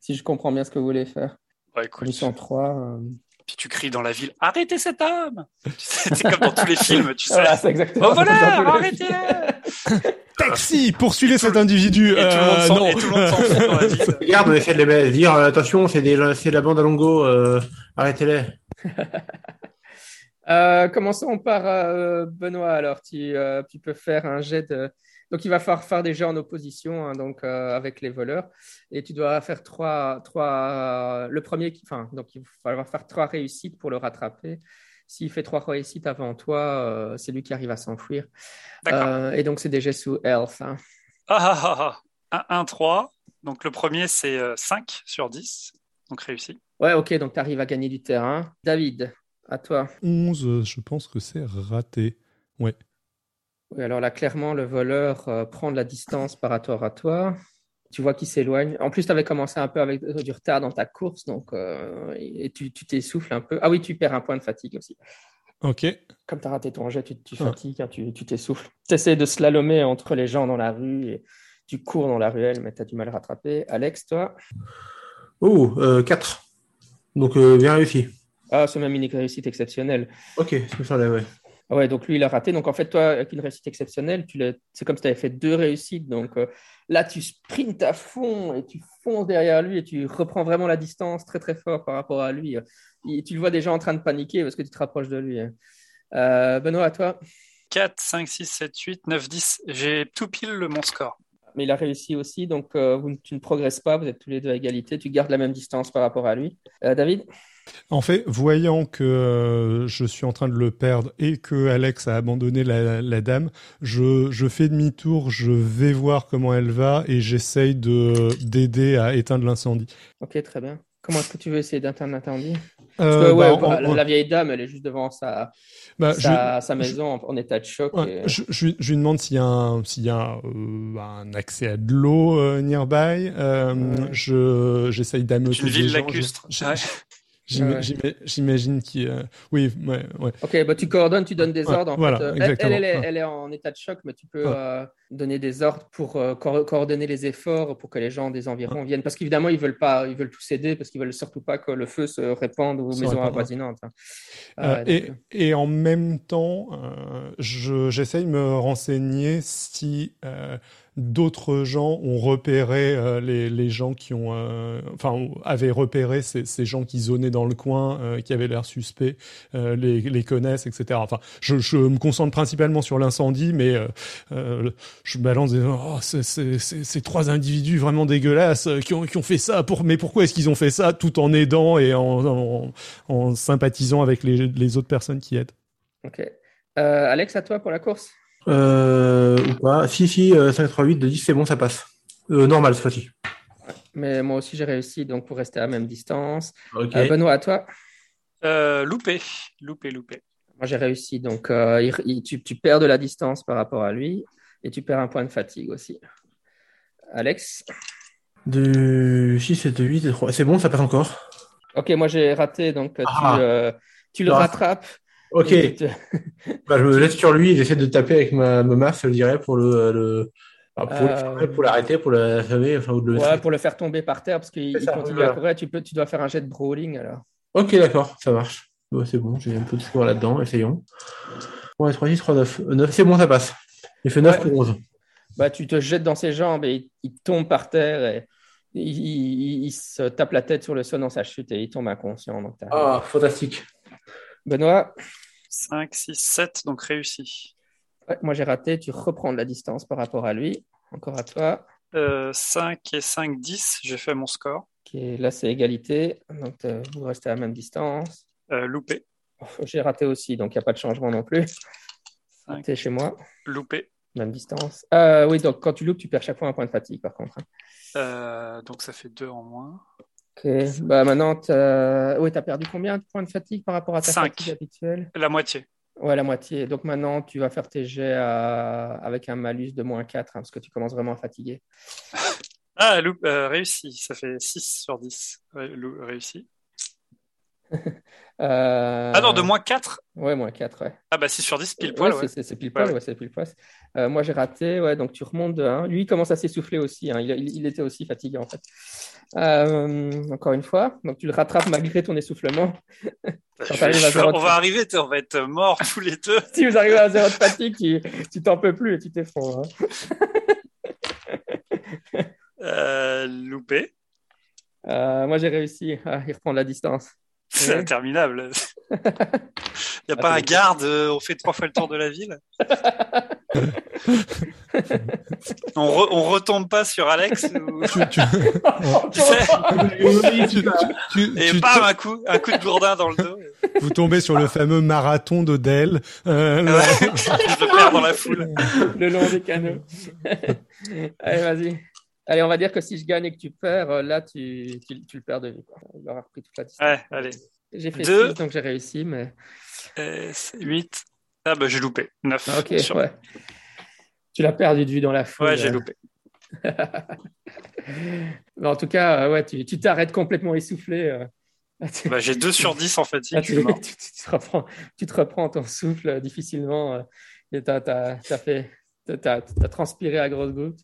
Si je comprends bien ce que vous voulez faire. Ouais, écoute, Mission 3. euh, puis tu cries dans la ville, arrêtez cet homme *laughs* C'est comme dans tous les *laughs* films, tu sais. Voilà, c'est exactement arrêtez-le *laughs* Taxi, poursuivez cet individu. Et tout le monde Euh, s'en- non. et tout le monde s'enfuit dans la ville. Regarde, on essaie de les dire euh, attention, c'est c'est la bande à Longo, euh, arrêtez-les. Euh, commençons par euh, Benoît. Alors, tu, euh, tu peux faire un jet de. Donc, il va falloir faire des jets en opposition, hein, donc euh, avec les voleurs, et tu dois faire trois, trois. Le premier, qui... enfin, donc il va falloir faire trois réussites pour le rattraper. S'il fait trois réussites avant toi, euh, c'est lui qui arrive à s'enfuir. D'accord. Euh, et donc, c'est des jets sous health. hein. Ah, ah, ah, ah. 1, 1, 3. Donc le premier, c'est euh, 5 sur 10. Donc réussi. Ouais, ok, donc tu arrives à gagner du terrain. David, à toi. 11, euh, je pense que c'est raté. Ouais. Oui, alors là, clairement, le voleur euh, prend de la distance par rapport à toi. Tu vois qu'il s'éloigne. En plus, tu avais commencé un peu avec euh, du retard dans ta course, donc euh, et tu tu t'essouffles un peu. Ah oui, tu perds un point de fatigue aussi. Ok. Comme tu as raté ton jet, tu, tu Ah. fatigues, hein, tu t'essouffles. Tu essaies de slalomer entre les gens dans la rue et tu cours dans la ruelle, mais tu as du mal à rattraper. Alex, toi? Oh, euh, 4. Donc, euh, bien réussi. Ah, c'est même une réussite exceptionnelle. Ok, c'est ça, là, ouais. Ah Ouais, donc lui, il a raté. Donc en fait, toi, avec une réussite exceptionnelle, c'est comme si tu avais fait deux réussites. Donc euh, là, tu sprintes à fond et tu fonces derrière lui et tu reprends vraiment la distance très très fort par rapport à lui. Tu le vois déjà en train de paniquer parce que tu te rapproches de lui. hein. Euh, Benoît, à toi. 4, 5, 6, 7, 8, 9, 10. J'ai tout pile le mon score. Mais il a réussi aussi, donc euh, vous, tu ne progresses pas, vous êtes tous les deux à égalité, tu gardes la même distance par rapport à lui. Euh, David? En fait, voyant que euh, je suis en train de le perdre et que Alex a abandonné la, la dame, je, je fais demi-tour, je vais voir comment elle va et j'essaye de d'aider à éteindre l'incendie. Ok, très bien. Comment est-ce que tu veux essayer l'incendie Euh, ouais, bah, en- la, vieille dame, elle est juste devant sa, bah, je- sa, maison en, en état de choc. Ouais, et- je, je, lui- je lui demande s'il y a un, s'il y a euh, un accès à de l'eau euh, nearby. Euh, j'essaye d'ameuter une ville lacustre. J'imagine qu'il. euh, oui, ouais, ouais. Ok, bah tu coordonnes, tu donnes des ordres. En voilà, fait. Euh, Elle, exactement. elle, elle est, Ouais. elle est en état de choc, mais tu peux euh, donner des ordres pour euh, co- coordonner les efforts pour que les gens des environs viennent. Parce qu'évidemment, ils veulent pas, ils veulent tous aider parce qu'ils veulent surtout pas que le feu se répande aux Se maisons avoisinantes. hein. Euh, Euh, et, donc, et en même temps, je- j'essaye de me renseigner si d'autres gens ont repéré euh, les, les gens qui ont, euh, enfin, avaient repéré ces, ces gens qui zonaient dans le coin, euh, qui avaient l'air suspects, les, les connaissent, etc. Enfin, je, je me concentre principalement sur l'incendie, mais je balance des, oh, ces trois individus vraiment dégueulasses qui ont, qui ont fait ça. Pour, mais pourquoi est-ce qu'ils ont fait ça tout en aidant et en, en, en sympathisant avec les, les autres personnes qui aident. ok. Alex, à toi pour la course. Euh, ou pas. Si, si, euh, 5, 3, 8, de 10, c'est bon, ça passe. Euh, normal cette fois-ci. Mais moi aussi, j'ai réussi, donc pour rester à la même distance. Ok. Euh, Benoît, à toi. Euh, loupé, loupé, loupé. Moi, j'ai réussi. Donc, euh, il- il- tu, tu perds de la distance par rapport à lui et tu perds un point de fatigue aussi. Alex. De 6 et de 8 et 3. C'est bon, ça passe encore. Ok, moi j'ai raté, donc Ah. tu, euh, tu le Ah. rattrapes. Ok. Bah, je me laisse sur lui et j'essaie de taper avec ma, ma masse, je dirais, pour le, le pour, Euh. pour l'arrêter, pour la enfin, ou de le Ouais, pour le faire tomber par terre parce qu'il continue voilà. à courir. Tu, peux, tu dois faire un jet de brawling alors. Ok, d'accord, ça marche. C'est bon, j'ai un peu de score là-dedans, essayons. Ouais, 3, 6, 3, 9. 9, c'est bon, ça passe. Il fait 9 Ouais. pour 11. Bah, tu te jettes dans ses jambes et il, il tombe par terre et il, il- il se tape la tête sur le sol dans sa chute et il tombe inconscient. Donc, Ah, fantastique. Benoît, 5, 6, 7, donc réussi. ouais, moi j'ai raté. Tu reprends de la distance par rapport à lui. Encore à toi. Euh, 5 et 5, 10, j'ai fait mon score. Ok, là c'est égalité. Donc euh, vous restez à la même distance. Euh, loupé, J'ai raté aussi, donc il n'y a pas de changement non plus. T'es chez moi, loupé. même distance. Euh, oui, donc quand tu loupes, tu perds chaque fois un point de fatigue par contre. hein. Euh, donc ça fait 2 en moins. Ok, bah maintenant, tu as perdu combien de points de fatigue par rapport à ta Cinq. fatigue habituelle? La moitié. Ouais, la moitié. Donc maintenant, tu vas faire tes jets à- avec un malus de moins 4, hein, parce que tu commences vraiment à fatiguer. *laughs* Ah, loup, euh, réussi, ça fait 6 sur 10. Ré- réussi. *laughs* Euh, Ah non, de moins 4 Ouais, moins 4, ouais. Ah bah 6 sur 10, pile poil, Ouais, ouais. c'est- pile poil, Ouais, ouais, c'est pile poil. Euh, moi, j'ai raté, ouais, donc tu remontes de 1. Lui, il commence à s'essouffler aussi, hein, il, il- il était aussi fatigué en fait. Euh, encore une fois, donc tu le rattrapes malgré ton essoufflement. Quand Je- je- zéro de on va arriver, on va être morts tous les deux. *laughs* Si vous arrivez à zéro de fatigue, tu t'en peux plus et tu t'effondres. hein. Euh, loupé. Euh, moi, j'ai réussi à y reprendre la distance. C'est interminable. *laughs* Il n'y a Ah, pas un garde, euh, on fait trois fois le tour de la ville. *laughs* on, re- on retombe pas sur Alex ou- Tu, tu, tu *laughs* sais, tu, et bam, un coup, un coup de gourdin dans le dos. vous tombez sur le fameux marathon d'Odell. Euh, Ouais, je le perds dans la foule. le long des canaux. Allez, vas-y. Allez, on va dire que si je gagne et que tu perds, euh, là, tu, tu, tu le perds de vue. quoi. Il aura repris toute la distance. Ouais, allez. J'ai fait Deux. 6, donc j'ai réussi, mais... 8. Ah bah j'ai loupé. 9. Ah, ok, ouais. Tu l'as perdu de vue dans la foule. Ouais, j'ai euh. loupé. *laughs* En tout cas, euh, ouais, tu tu t'arrêtes complètement essoufflé. euh. Là, tu- Bah, j'ai 2 sur 10 en fatigue. là, je tu, tu- tu te reprends, tu te reprends ton souffle euh, difficilement. euh, et t'as fait, t'as, t'as- t'as transpiré à grosses gouttes.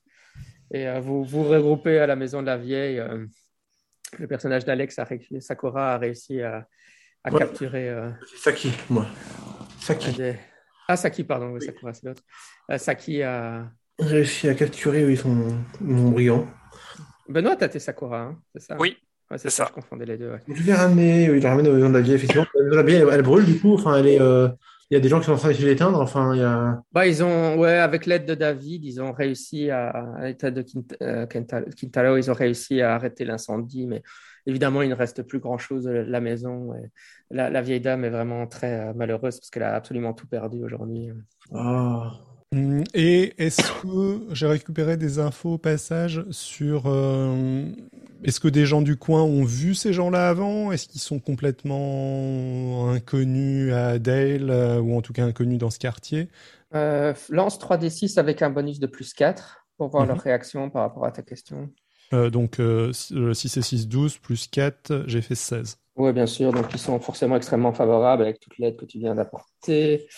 Et euh, vous vous regroupez à la maison de la vieille. euh, le personnage d'Alex, Sakura, a réussi à, à Ouais. capturer. euh, C'est Saki, moi. Saki. des- Ah, Saki, pardon, oui, Sakura, c'est l'autre. Euh, Saki a. Réussi à capturer, oui, son, mon brigand. Benoît, t'as tes Sakura, hein, c'est ça? Oui, Ouais, c'est ça, ça. je confondais les deux. ouais. Je vais ramener, oui, il la ramène au maison de la vieille, effectivement. La maison de la vieille, elle, elle brûle, du coup. Enfin, elle est, euh, il y a des gens qui sont en train d'essayer de l'éteindre. Enfin, il y a. Bah, ils ont, ouais, avec l'aide de David, ils ont réussi à, à l'état de euh, Quintal- Quintalo, ils ont réussi à arrêter l'incendie, mais évidemment, il ne reste plus grand-chose de la maison. et la, la vieille dame est vraiment très euh, malheureuse parce qu'elle a absolument tout perdu aujourd'hui. Ah. Hum, Et est-ce que j'ai récupéré des infos au passage sur euh, est-ce que des gens du coin ont vu ces gens-là avant? Est-ce qu'ils sont complètement inconnus à Dale ou en tout cas inconnus dans ce quartier? Lance 3d6 avec un bonus de plus 4 pour voir leur mhm. réaction par rapport à ta question. donc 6 et 6, 12, plus 4, j'ai fait 16. Oui, bien sûr. Donc, ils sont forcément extrêmement favorables avec toute l'aide que tu viens d'apporter.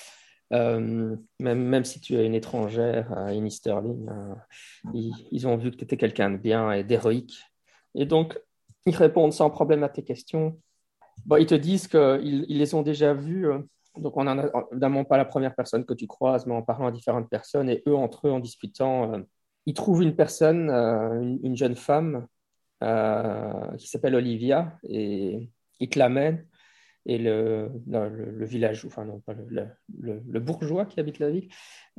Euh, même, même si tu es une étrangère, une Sterling, euh, ils, ont vu que tu étais quelqu'un de bien et d'héroïque. Et donc, ils répondent sans problème à tes questions. Bon, ils te disent qu'ils ils les ont déjà vus. Euh, donc, on n'en a évidemment pas la première personne que tu croises, mais en parlant à différentes personnes et eux, entre eux, en discutant, ils trouvent une personne, une, jeune femme qui s'appelle Olivia et ils te l'amènent et le, le, village, enfin non, pas le, le, bourgeois qui habite la ville,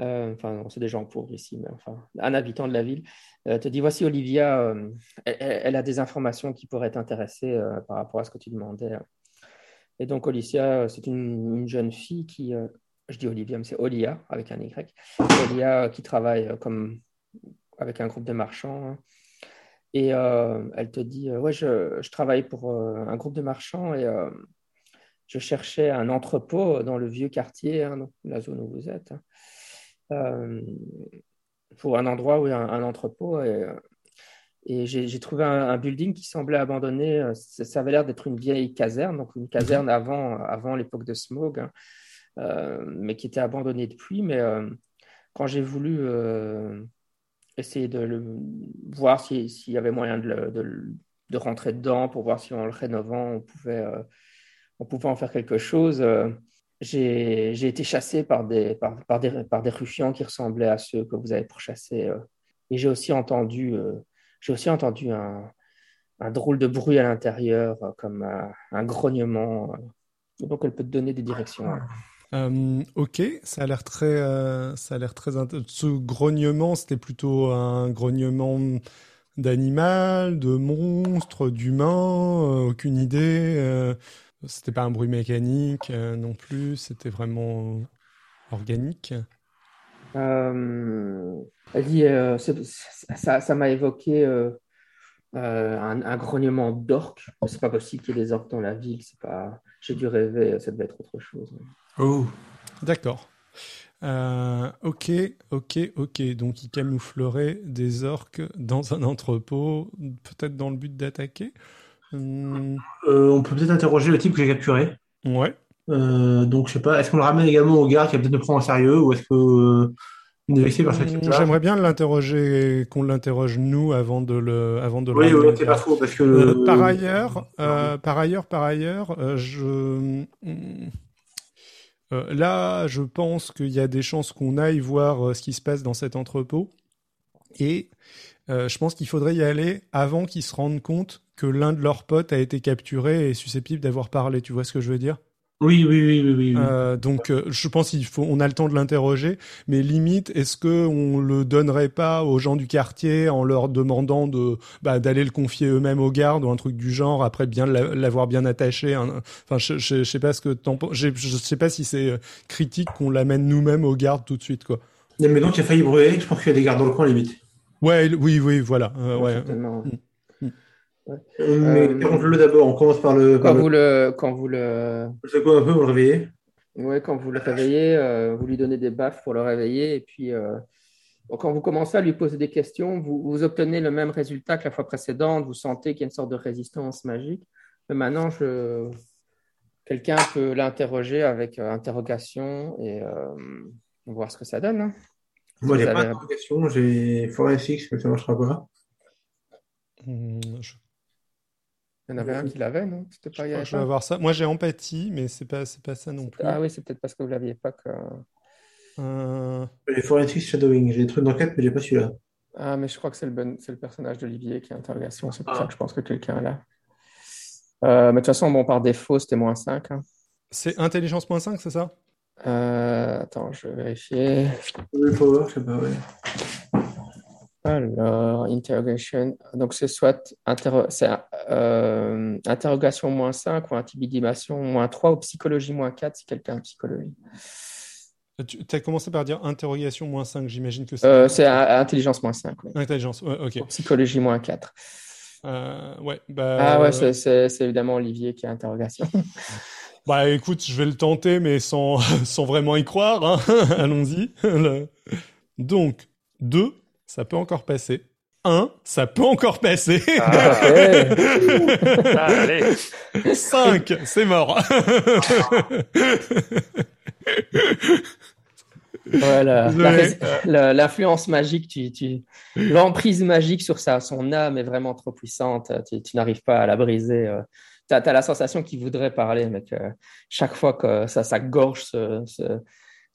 euh, enfin c'est des gens pauvres ici, mais enfin un habitant de la ville, euh, te dit voici Olivia, euh, elle, a des informations qui pourraient t'intéresser par rapport à ce que tu demandais. Et donc Olivia, c'est une, jeune fille qui, je dis Olivia, mais c'est Olia avec un Y, Olia qui travaille comme avec un groupe de marchands. Hein. Et elle te dit, ouais, je, je, travaille pour un groupe de marchands et je cherchais un entrepôt dans le vieux quartier, hein, la zone où vous êtes, hein. pour un endroit où il y a un, entrepôt. Et, et j'ai trouvé un, building qui semblait abandonné. Ça, avait l'air d'être une vieille caserne, donc une caserne avant, avant l'époque de Smog, hein, mais qui était abandonnée depuis. Mais quand j'ai voulu essayer de le, voir s'il y avait moyen de, de, de, rentrer dedans pour voir si en le rénovant, on pouvait, euh, on pouvait en faire quelque chose. Euh, j'ai été chassé par des, par, des, par des ruffians qui ressemblaient à ceux que vous avez pourchassés. Euh, et j'ai aussi entendu, j'ai aussi entendu un, drôle de bruit à l'intérieur, comme un, grognement. donc, elle peut te donner des directions. Euh, ok, ça a l'air très, euh, ça a l'air très. Ce grognement, c'était plutôt un grognement d'animal, de monstre, d'humain, euh, aucune idée. C'était pas un bruit mécanique non plus. C'était vraiment organique. elle dit, ça, ça m'a évoqué. un, un, grognement d'orques. C'est pas possible qu'il y ait des orques dans la ville. C'est pas. J'ai dû rêver. Ça devait être autre chose. Oh. D'accord. Euh, ok, ok, ok. Donc il camouflerait des orques dans un entrepôt, peut-être dans le but d'attaquer? Hmm. Euh, on peut peut-être interroger le type que j'ai capturé. Ouais. Euh, donc je sais pas, est-ce qu'on le ramène également au gars qui va peut-être nous prendre en sérieux ou est-ce que hmm, J'aimerais bien l'interroger, qu'on l'interroge nous avant de le, avant de. Oui, oui, c'est pas faux parce que. par ailleurs, par ailleurs, par ailleurs, je. Euh, là, je pense qu'il y a des chances qu'on aille voir euh, ce qui se passe dans cet entrepôt. Et euh, je pense qu'il faudrait y aller avant qu'ils se rendent compte que l'un de leurs potes a été capturé et est susceptible d'avoir parlé. Tu vois ce que je veux dire? Oui, oui, oui, oui. oui. Euh, donc, euh, je pense qu'il faut, on a le temps de l'interroger, mais limite, est-ce que on le donnerait pas aux gens du quartier en leur demandant de, bah, d'aller le confier eux-mêmes aux gardes ou un truc du genre, après bien l'avoir bien attaché. Hein? Enfin, je, je, sais pas ce que t'en je, je sais pas si c'est euh, critique qu'on l'amène nous-mêmes aux gardes tout de suite, quoi. Mais donc, il a failli brûler. Je pense qu'il y a des gardes dans le coin, limite. Ouais, oui, oui, voilà. ouais. Mais euh, le d'abord, on commence par le. Quand, vous le... quand vous le. C'est quoi un peu, vous le réveillez Oui, quand vous le réveillez, euh, vous lui donnez des baffes pour le réveiller. Et puis, euh, quand vous commencez à lui poser des questions, vous, vous, obtenez le même résultat que la fois précédente. Vous sentez qu'il y a une sorte de résistance magique. Mais maintenant, je... quelqu'un peut l'interroger avec interrogation et voir ce que ça donne. Hein. Moi, j'ai pas d'interrogation, j'ai forensics, mais ça marchera pas. Hmm, je il y en avait un qui l'avait, non? Pas, je, je vais avoir ça. Moi, j'ai empathie, mais c'est pas, c'est pas ça non plus. Ah oui, c'est peut-être parce que vous l'aviez pas que. Euh... Les Forensic Shadowing, j'ai des trucs d'enquête, mais j'ai pas celui-là. Ah, mais je crois que c'est le, bon... c'est le personnage d'Olivier qui est interrogation, c'est pour ah. ça que je pense que quelqu'un est là. Euh, mais de toute façon, bon, par défaut, c'était moins 5. Hein. C'est intelligence moins 5, c'est ça? Euh, Attends, je vais vérifier. Le power, je sais pas, ouais. Alors, interrogation. Donc, c'est soit euh, interrogation moins 5 ou intimidation moins 3 ou psychologie moins 4 si quelqu'un a psychologie. Tu as commencé par dire interrogation moins 5, j'imagine que c'est. Euh, c'est intelligence moins 5. Intelligence, ok. psychologie moins 4. Euh, ouais, bah, Ah ouais, euh, c'est- évidemment Olivier qui a interrogation. *laughs* bah écoute, je vais le tenter, mais sans, *laughs* sans vraiment y croire. hein. *laughs* Allons-y. Donc, 2, ça peut encore passer. 1, ça peut encore passer. Ah, *laughs* ah, allez. 5, c'est mort. La- L'influence magique, tu, tu... l'emprise magique sur sa, son âme est vraiment trop puissante. Tu, tu n'arrives pas à la briser. Tu as, la sensation qu'il voudrait parler, mais que chaque fois que ça, sa gorge se, se,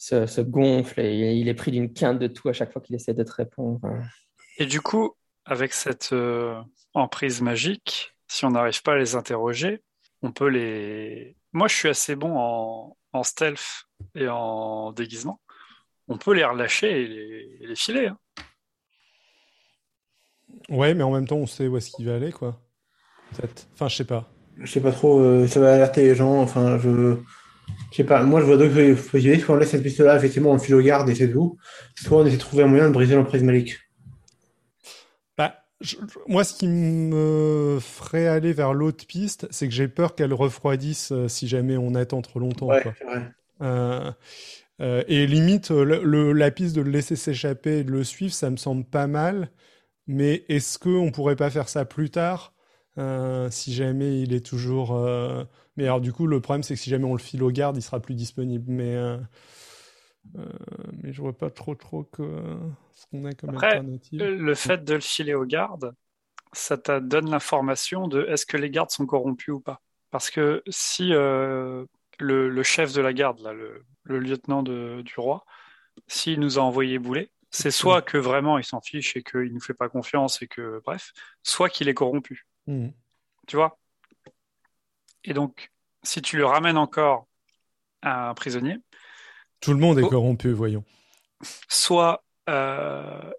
se, se gonfle et il est pris d'une quinte de tout à chaque fois qu'il essaie de te répondre. Et du coup, avec cette euh, emprise magique, si on n'arrive pas à les interroger, on peut les. Moi, je suis assez bon en, en stealth et en déguisement. On peut les relâcher et les, et les filer. hein. Ouais, mais en même temps, on sait où est-ce qu'il va aller, quoi. Peut-être. Enfin, je sais pas. Je sais pas trop, euh, ça va alerter les gens. Enfin, je. Je sais pas, moi je vois deux possibilités. Soit on laisse cette piste-là, effectivement, on le file au garde et c'est tout. Soit on essaie de trouver un moyen de briser l'emprise magique. Bah, je- moi, ce qui me ferait aller vers l'autre piste, c'est que j'ai peur qu'elle refroidisse euh, si jamais on attend trop longtemps, Ouais, quoi. c'est vrai. Euh, euh, et limite, le, le- la piste de le laisser s'échapper et de le suivre, ça me semble pas mal. Mais est-ce qu'on pourrait pas faire ça plus tard, euh, si jamais il est toujours. Mais alors, du coup, le problème, c'est que si jamais on le file au garde, il sera plus disponible. Mais, euh, euh, mais je vois pas trop, trop que ce qu'on a comme Après, alternative. Le fait de le filer aux gardes, ça te donne l'information de est-ce que les gardes sont corrompus ou pas. Parce que si euh, le, le chef de la garde, là, le, le lieutenant de- du roi, s'il nous a envoyé bouler, c'est soit que vraiment il s'en fiche et qu'il nous fait pas confiance et que bref, soit qu'il est corrompu. Hmm. Tu vois? Et donc, si tu le ramènes encore à un prisonnier, Tout le monde est Oh. corrompu, voyons. soit euh,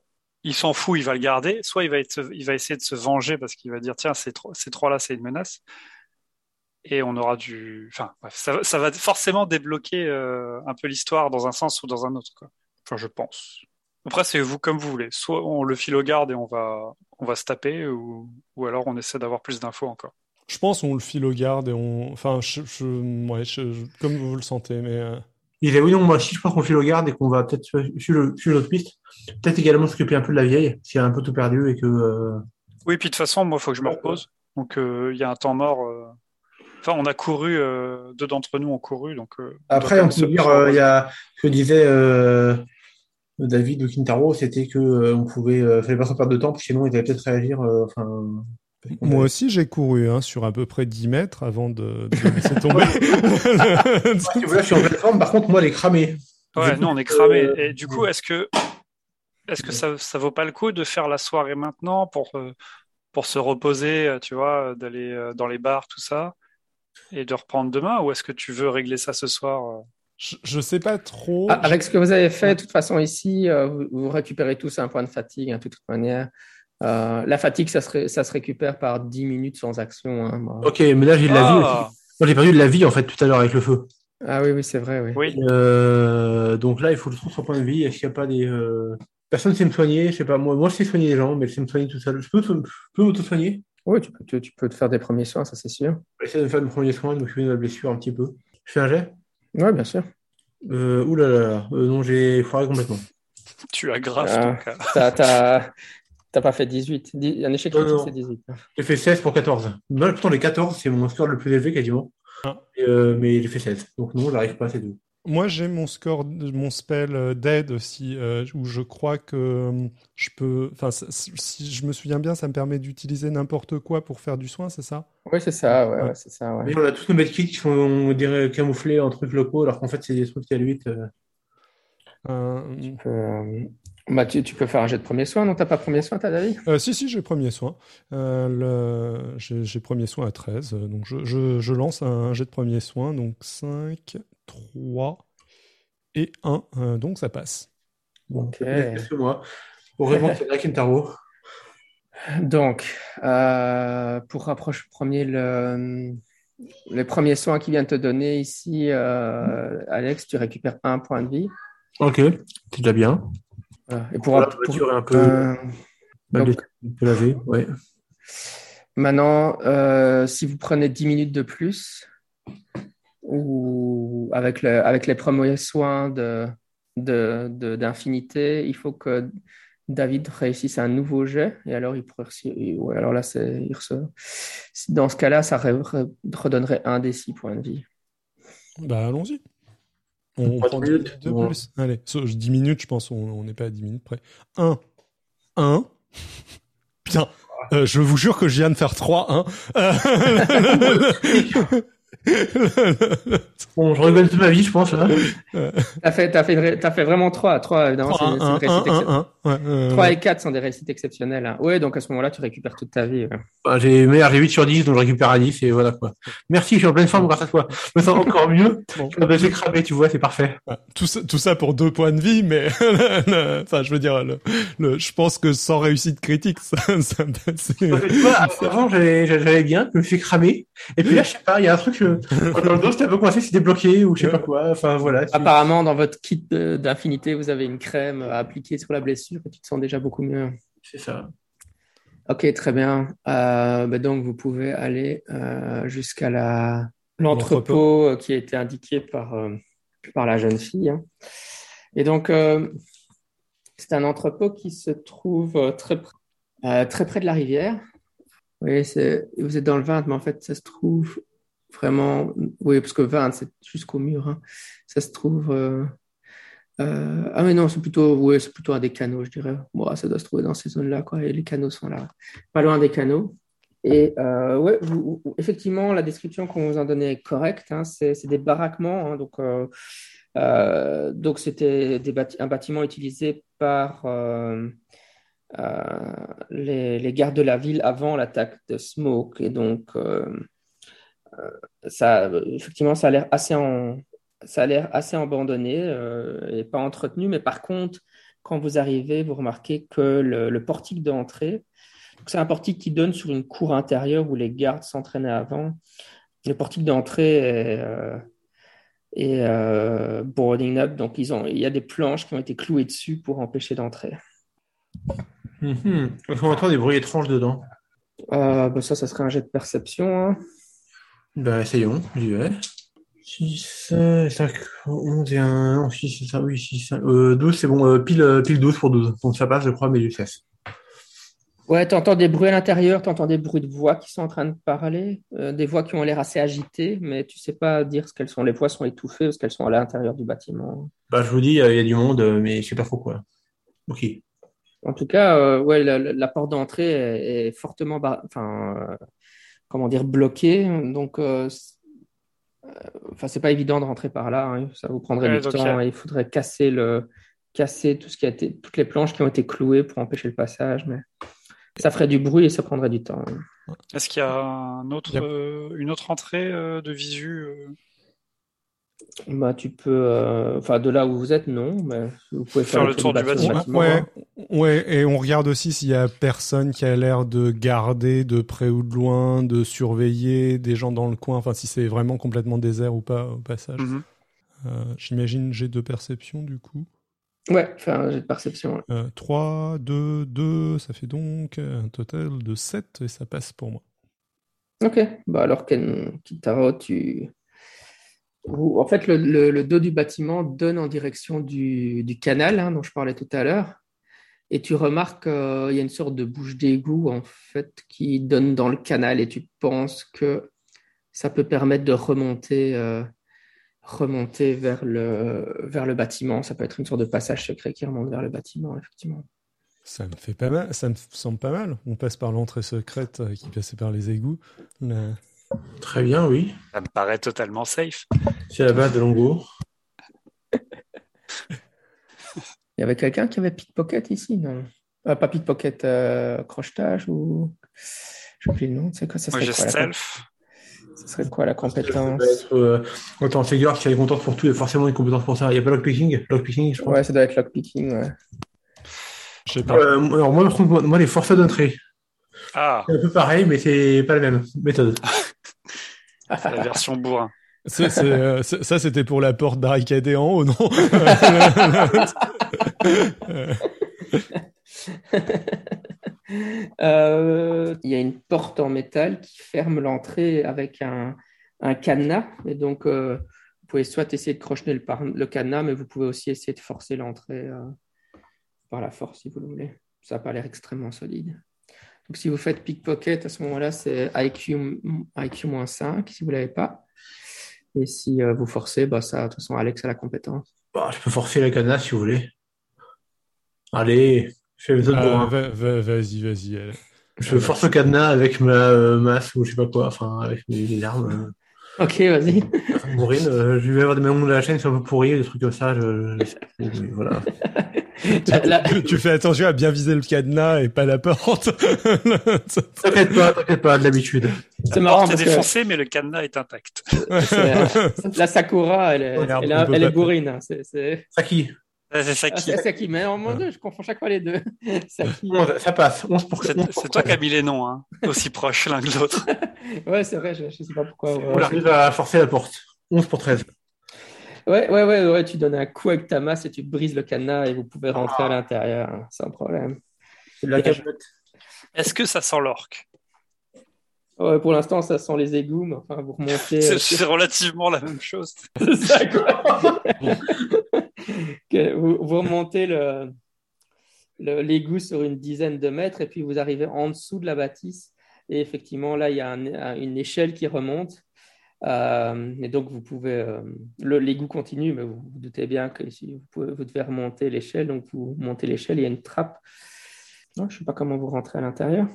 il s'en fout, il va le garder, soit il va, être, il va essayer de se venger parce qu'il va dire tiens, ces, trois- ces trois-là, c'est une menace. Et on aura du. Enfin, bref, ça, va- ça va forcément débloquer euh, un peu l'histoire dans un sens ou dans un autre. Quoi. Enfin, je pense. Après, c'est vous comme vous voulez. Soit on le file au garde et on va, on va se taper, ou, ou alors on essaie d'avoir plus d'infos encore. Je pense qu'on le file au garde et on. Enfin, je, je- ouais, je- je- comme vous le sentez, mais. euh, Il disait oui, non, moi si je pense qu'on file au garde et qu'on va peut-être suivre suivre l'autre piste, peut-être également s'occuper un peu de la vieille, si elle a un peu tout perdu et que. euh, Oui, puis de toute façon, moi, il faut que je me repose. Donc, euh, il y a un temps mort. euh, Enfin, on a couru, euh, deux d'entre nous ont couru. Donc, euh, on Après, on peut se- dire, se euh, il y a ce que disait euh, David ou Quintaro, c'était que euh, on pouvait, euh, fallait pas trop perdre de temps, puis sinon ils allaient peut-être réagir. euh, enfin, Moi aussi, j'ai couru hein, sur à peu près 10 mètres avant de, de laisser *laughs* tomber. Je suis en pleine forme. Par contre, moi, elle est cramée. Ouais, nous, on est cramés. euh, Et du coup, est-ce que, est-ce que ça, ça vaut pas le coup de faire la soirée maintenant pour, euh, pour se reposer, euh, tu vois, d'aller euh, dans les bars, tout ça, et de reprendre demain, ou est-ce que tu veux régler ça ce soir? je, je sais pas trop. Ah, avec ce que vous avez fait, de toute façon, ici, euh, vous, vous récupérez tous un point de fatigue, hein, de toute manière. Euh, la fatigue, ça se, ré- ça se récupère par 10 minutes sans action. hein. Ok, mais là, j'ai de la vie Ah, aussi. Moi, j'ai perdu de la vie, en fait, tout à l'heure avec le feu. Ah oui, oui, c'est vrai, oui. oui. Euh, donc là, il faut le trouver son point de vie. Est-ce qu'il n'y a pas des. euh, Personne ne sait me soigner, je sais pas. Moi, moi, je sais soigner les gens, mais je sais me soigner tout seul. Je peux, je peux m'auto-soigner? Oui, tu peux, tu, tu peux te faire des premiers soins, ça c'est sûr. Je essayer de me faire mes premiers soins, de m'occuper de ma blessure un petit peu. Je fais un jet? Oui, bien sûr. euh, Ouh là là là. Euh, non, j'ai foiré complètement. Tu aggraves Ah. ton cas. T'as, pas fait 18. Dix- Un échec Non, critique, non. c'est 18. J'ai fait 16 pour 14. Non, pourtant, les 14, c'est mon score le plus élevé quasiment. Ah. Et, euh, mais j'ai fait 16. Donc non, j'arrive pas à ces deux. Moi, j'ai mon score, mon spell euh, d'aide aussi, euh, où je crois que euh, je peux. Enfin, si je me souviens bien, ça me permet d'utiliser n'importe quoi pour faire du soin, c'est ça? Oui, c'est ça, ouais, Ouais. ouais, c'est ça, ouais. Mais on a tous nos medkits qui sont, on dirait, camouflés en trucs locaux, alors qu'en fait, c'est des trucs T8. Euh... Euh, Euh, bah, tu, tu peux faire un jet de premier soin, non? T'as pas premier soin, t'as David? euh, si, si, j'ai premier soin. Euh, le- j'ai premier soin à 13. euh, Donc, je, je, je lance un jet de premier soin. Donc, 5, 3 et 1. euh, donc, ça passe. Bon, Ok. moi. Que c'est Drake Kentaro. Donc, euh, pour rapprocher premier le, les premiers soins qu'il vient de te donner ici, euh, Alex, tu récupères un point de vie. Ok, c'est déjà bien. Voilà. Et pour, Voilà, pour- la voiture est un peu, euh, mal donc- un peu lavée. Ouais. Maintenant, euh, si vous prenez 10 minutes de plus, ou avec, le, avec les premiers soins de, de, de- d'infinité, il faut que David réussisse un nouveau jet, et alors il pourrait réussir- ouais, alors là, c'est, Dans ce cas-là, ça re- re- redonnerait un des 6 points de vie. Bah, allons-y. On prend 10 minutes, minutes de bon. plus. Allez, so- 10 minutes, je pense, on n'est pas à 10 minutes près. 1. 1. Putain, euh, je vous jure que je viens de faire 3, 1. *laughs* Bon, je regrette toute ma vie, je pense. Là. T'as fait, t'as fait, t'as fait vraiment 3. 3, évidemment, c'est, 3, c'est une 1, 1, réussite 1, exceptionnelle. 1. Ouais, euh, 3 et 4 sont des réussites exceptionnelles. Hein. Ouais, donc à ce moment-là, tu récupères toute ta vie. ouais. Enfin, j'ai j'ai 8 sur 10, donc je récupère à 10 et voilà quoi. Merci, je suis en pleine forme grâce à toi. Je me sens encore mieux. Bon. Je me fais cramer, tu vois, c'est parfait. Tout ça, tout ça pour deux points de vie, mais *laughs* enfin, je veux dire, le, le- je pense que sans réussite critique, ça, ça c'est- tu vois, avant, j'allais j'allais bien, je me fais cramer. Et puis là, je sais pas, il y a un truc, euh, dans le dos, c'était un peu coincé, c'était bloqué ou je sais pas quoi. Enfin, voilà. Apparemment, dans votre kit d'infinité, vous avez une crème à appliquer sur la blessure et tu te sens déjà beaucoup mieux. C'est ça. Ok, très bien. Euh, bah donc, vous pouvez aller euh, jusqu'à la l'entrepôt euh, qui a été indiqué par, euh, par la jeune fille. hein. Et donc, euh, c'est un entrepôt qui se trouve très, pr- euh, très près de la rivière. Oui, c'est, vous êtes dans le 20, mais en fait, ça se trouve vraiment. Oui, parce que 20, c'est jusqu'au mur. hein. Ça se trouve. euh, euh, ah, mais non, c'est plutôt, ouais, c'est plutôt un des canaux, je dirais. Bon, ça doit se trouver dans ces zones-là, quoi. Et les canaux sont là, pas loin des canaux. Et euh, ouais, effectivement, la description qu'on vous en donnait est correcte. hein. c'est, des baraquements. hein. donc, euh, donc c'était un bâtiment utilisé par les, les gardes de la ville avant l'attaque de Smoke. Et donc, ça, effectivement, ça a l'air assez en, ça a l'air assez abandonné euh, et pas entretenu. Mais par contre, quand vous arrivez, vous remarquez que le, le portique d'entrée, c'est un portique qui donne sur une cour intérieure où les gardes s'entraînaient avant. Le portique d'entrée est, euh, est, euh, boarding up, donc ils ont, il y a des planches qui ont été clouées dessus pour empêcher d'entrer. Mhm. Qu'on entend des bruits étranges dedans. Euh, bah ça, ça serait un jet de perception. hein. Bah, essayons, j'y vais. 6, euh, 5, 11 et 1, non, 6, c'est ça, oui, 6, 5, euh, 12, c'est bon, euh, pile, euh, pile 12 pour 12. Donc ça passe, je crois, mais je cesse. Ouais, tu entends des bruits à l'intérieur, tu entends des bruits de voix qui sont en train de parler, euh, des voix qui ont l'air assez agitées, mais tu sais pas dire ce qu'elles sont. Les voix sont étouffées parce qu'elles sont à l'intérieur du bâtiment. Bah, je vous dis, euh, il y a du monde, euh, mais je sais pas trop quoi. Ok. En tout cas, euh, ouais, la, la- la porte d'entrée est, est fortement, bar- enfin, euh, comment dire, bloquée. Donc, euh, euh, enfin, c'est pas évident de rentrer par là. hein. Ça vous prendrait Ouais, du temps. il et faudrait casser le, casser tout ce qui a été, toutes les planches qui ont été clouées pour empêcher le passage. Mais ça ferait du bruit et ça prendrait du temps. hein. Est-ce qu'il y a un autre, Yep. euh, une autre entrée euh, de visu euh? Bah, tu peux, euh, enfin, de là où vous êtes, non, mais vous pouvez faire, Faire le tour du bâtiment. Ouais, hein. ouais, et on regarde aussi s'il y a personne qui a l'air de garder de près ou de loin, de surveiller des gens dans le coin, enfin si c'est vraiment complètement désert ou pas au passage. Mhm. Euh, J'imagine j'ai de perception du coup. Ouais, faire un jet de perception. ouais. Euh, 3, 2, 2, ça fait donc un total de 7 et ça passe pour moi. Ok, bah alors Ken Kitaro, tu... En fait, le, dos du bâtiment donne en direction du, canal hein, dont je parlais tout à l'heure. Et tu remarques qu'il y a une sorte de bouche d'égout en fait qui donne dans le canal et tu penses que ça peut permettre de remonter, euh, remonter vers le, vers le bâtiment. Ça peut être une sorte de passage secret qui remonte vers le bâtiment, effectivement. Ça me fait pas mal, ça me semble pas mal. On passe par l'entrée secrète euh, qui passait par les égouts. Très bien, oui. Ça me paraît totalement safe. C'est la base de Longo. *laughs* Il y avait quelqu'un qui avait pickpocket ici, non? Euh, pas pickpocket, euh, crochetage ou. J'ai oublié le nom, c'est quoi ça Moi, serait j'ai quoi, la... stealth. ça serait quoi la compétence? être, euh, quand on figure qu'il y a des compétences pour tout, il y a forcément une compétence pour ça. Il n'y a pas lockpicking? Lockpicking, je pense. Ouais, ça doit être lockpicking, ouais. Je sais pas. Euh, alors moi, par contre, moi, moi, les forces d'entrée, Ah, c'est un peu pareil, mais c'est pas la même méthode. *laughs* la version bourrin. C'est- c'est, euh, c'est- ça, c'était pour la porte barricadée en haut, non? Euh, *laughs* Euh, il y a une porte en métal qui ferme l'entrée avec un, un cadenas. Et donc, euh, vous pouvez soit essayer de crocheter le, le, cadenas, mais vous pouvez aussi essayer de forcer l'entrée euh, par la force si vous le voulez. Ça n'a pas l'air extrêmement solide. Donc, si vous faites pickpocket, à ce moment-là, c'est IQ, IQ 5 si vous ne l'avez pas. Et si vous forcez, bah, ça, de toute façon, Alex a la compétence. Bah, je peux forcer le cadenas si vous voulez. Allez, fais les autres ah, Vas-y, vas-y. Je force le cadenas avec ma euh, masse ou je sais pas quoi, enfin avec mes armes. Ok, vas-y. *laughs* Bourrine, euh, je vais avoir des moments de la chaîne qui sont un peu pourris, des trucs comme ça. Je... voilà. *laughs* tu, tu, fais attention à bien viser le cadenas et pas la porte. *laughs* t'inquiète pas, t'inquiète pas, de l'habitude. C'est marrant. C'est défoncé, mais le cadenas est intact. la Sakura, elle est, elle, elle est bourrine. Hein. C'est, Saki. C'est Saki. Ah, Saki, mais en moins deux, je confonds chaque fois les deux. *laughs* Saki. ça passe. C'est toi qui as mis les noms, hein, aussi proches l'un que l'autre. *laughs* ouais, c'est vrai, je, ne sais pas pourquoi. On arrive à forcer la porte. 11 pour 13. Ouais, ouais, ouais, ouais, tu donnes un coup avec ta masse et tu brises le cadenas et vous pouvez rentrer à l'intérieur hein, sans problème. Est-ce que ça sent l'orque? Ouais, pour l'instant, ça sent les égouts, mais enfin, vous remontez. *laughs* C'est euh, relativement la même chose. c'est ça, quoi. *laughs* vous, vous, remontez le, l'égout sur une dizaine de mètres et puis vous arrivez en dessous de la bâtisse. Et effectivement, là, il y a une échelle qui remonte. Euh, et donc, vous pouvez. Euh, l'égout continue, mais vous, vous, doutez bien que si vous, pouvez, vous devez remonter l'échelle. Donc, vous montez l'échelle, il y a une trappe. je ne sais pas comment vous rentrez à l'intérieur.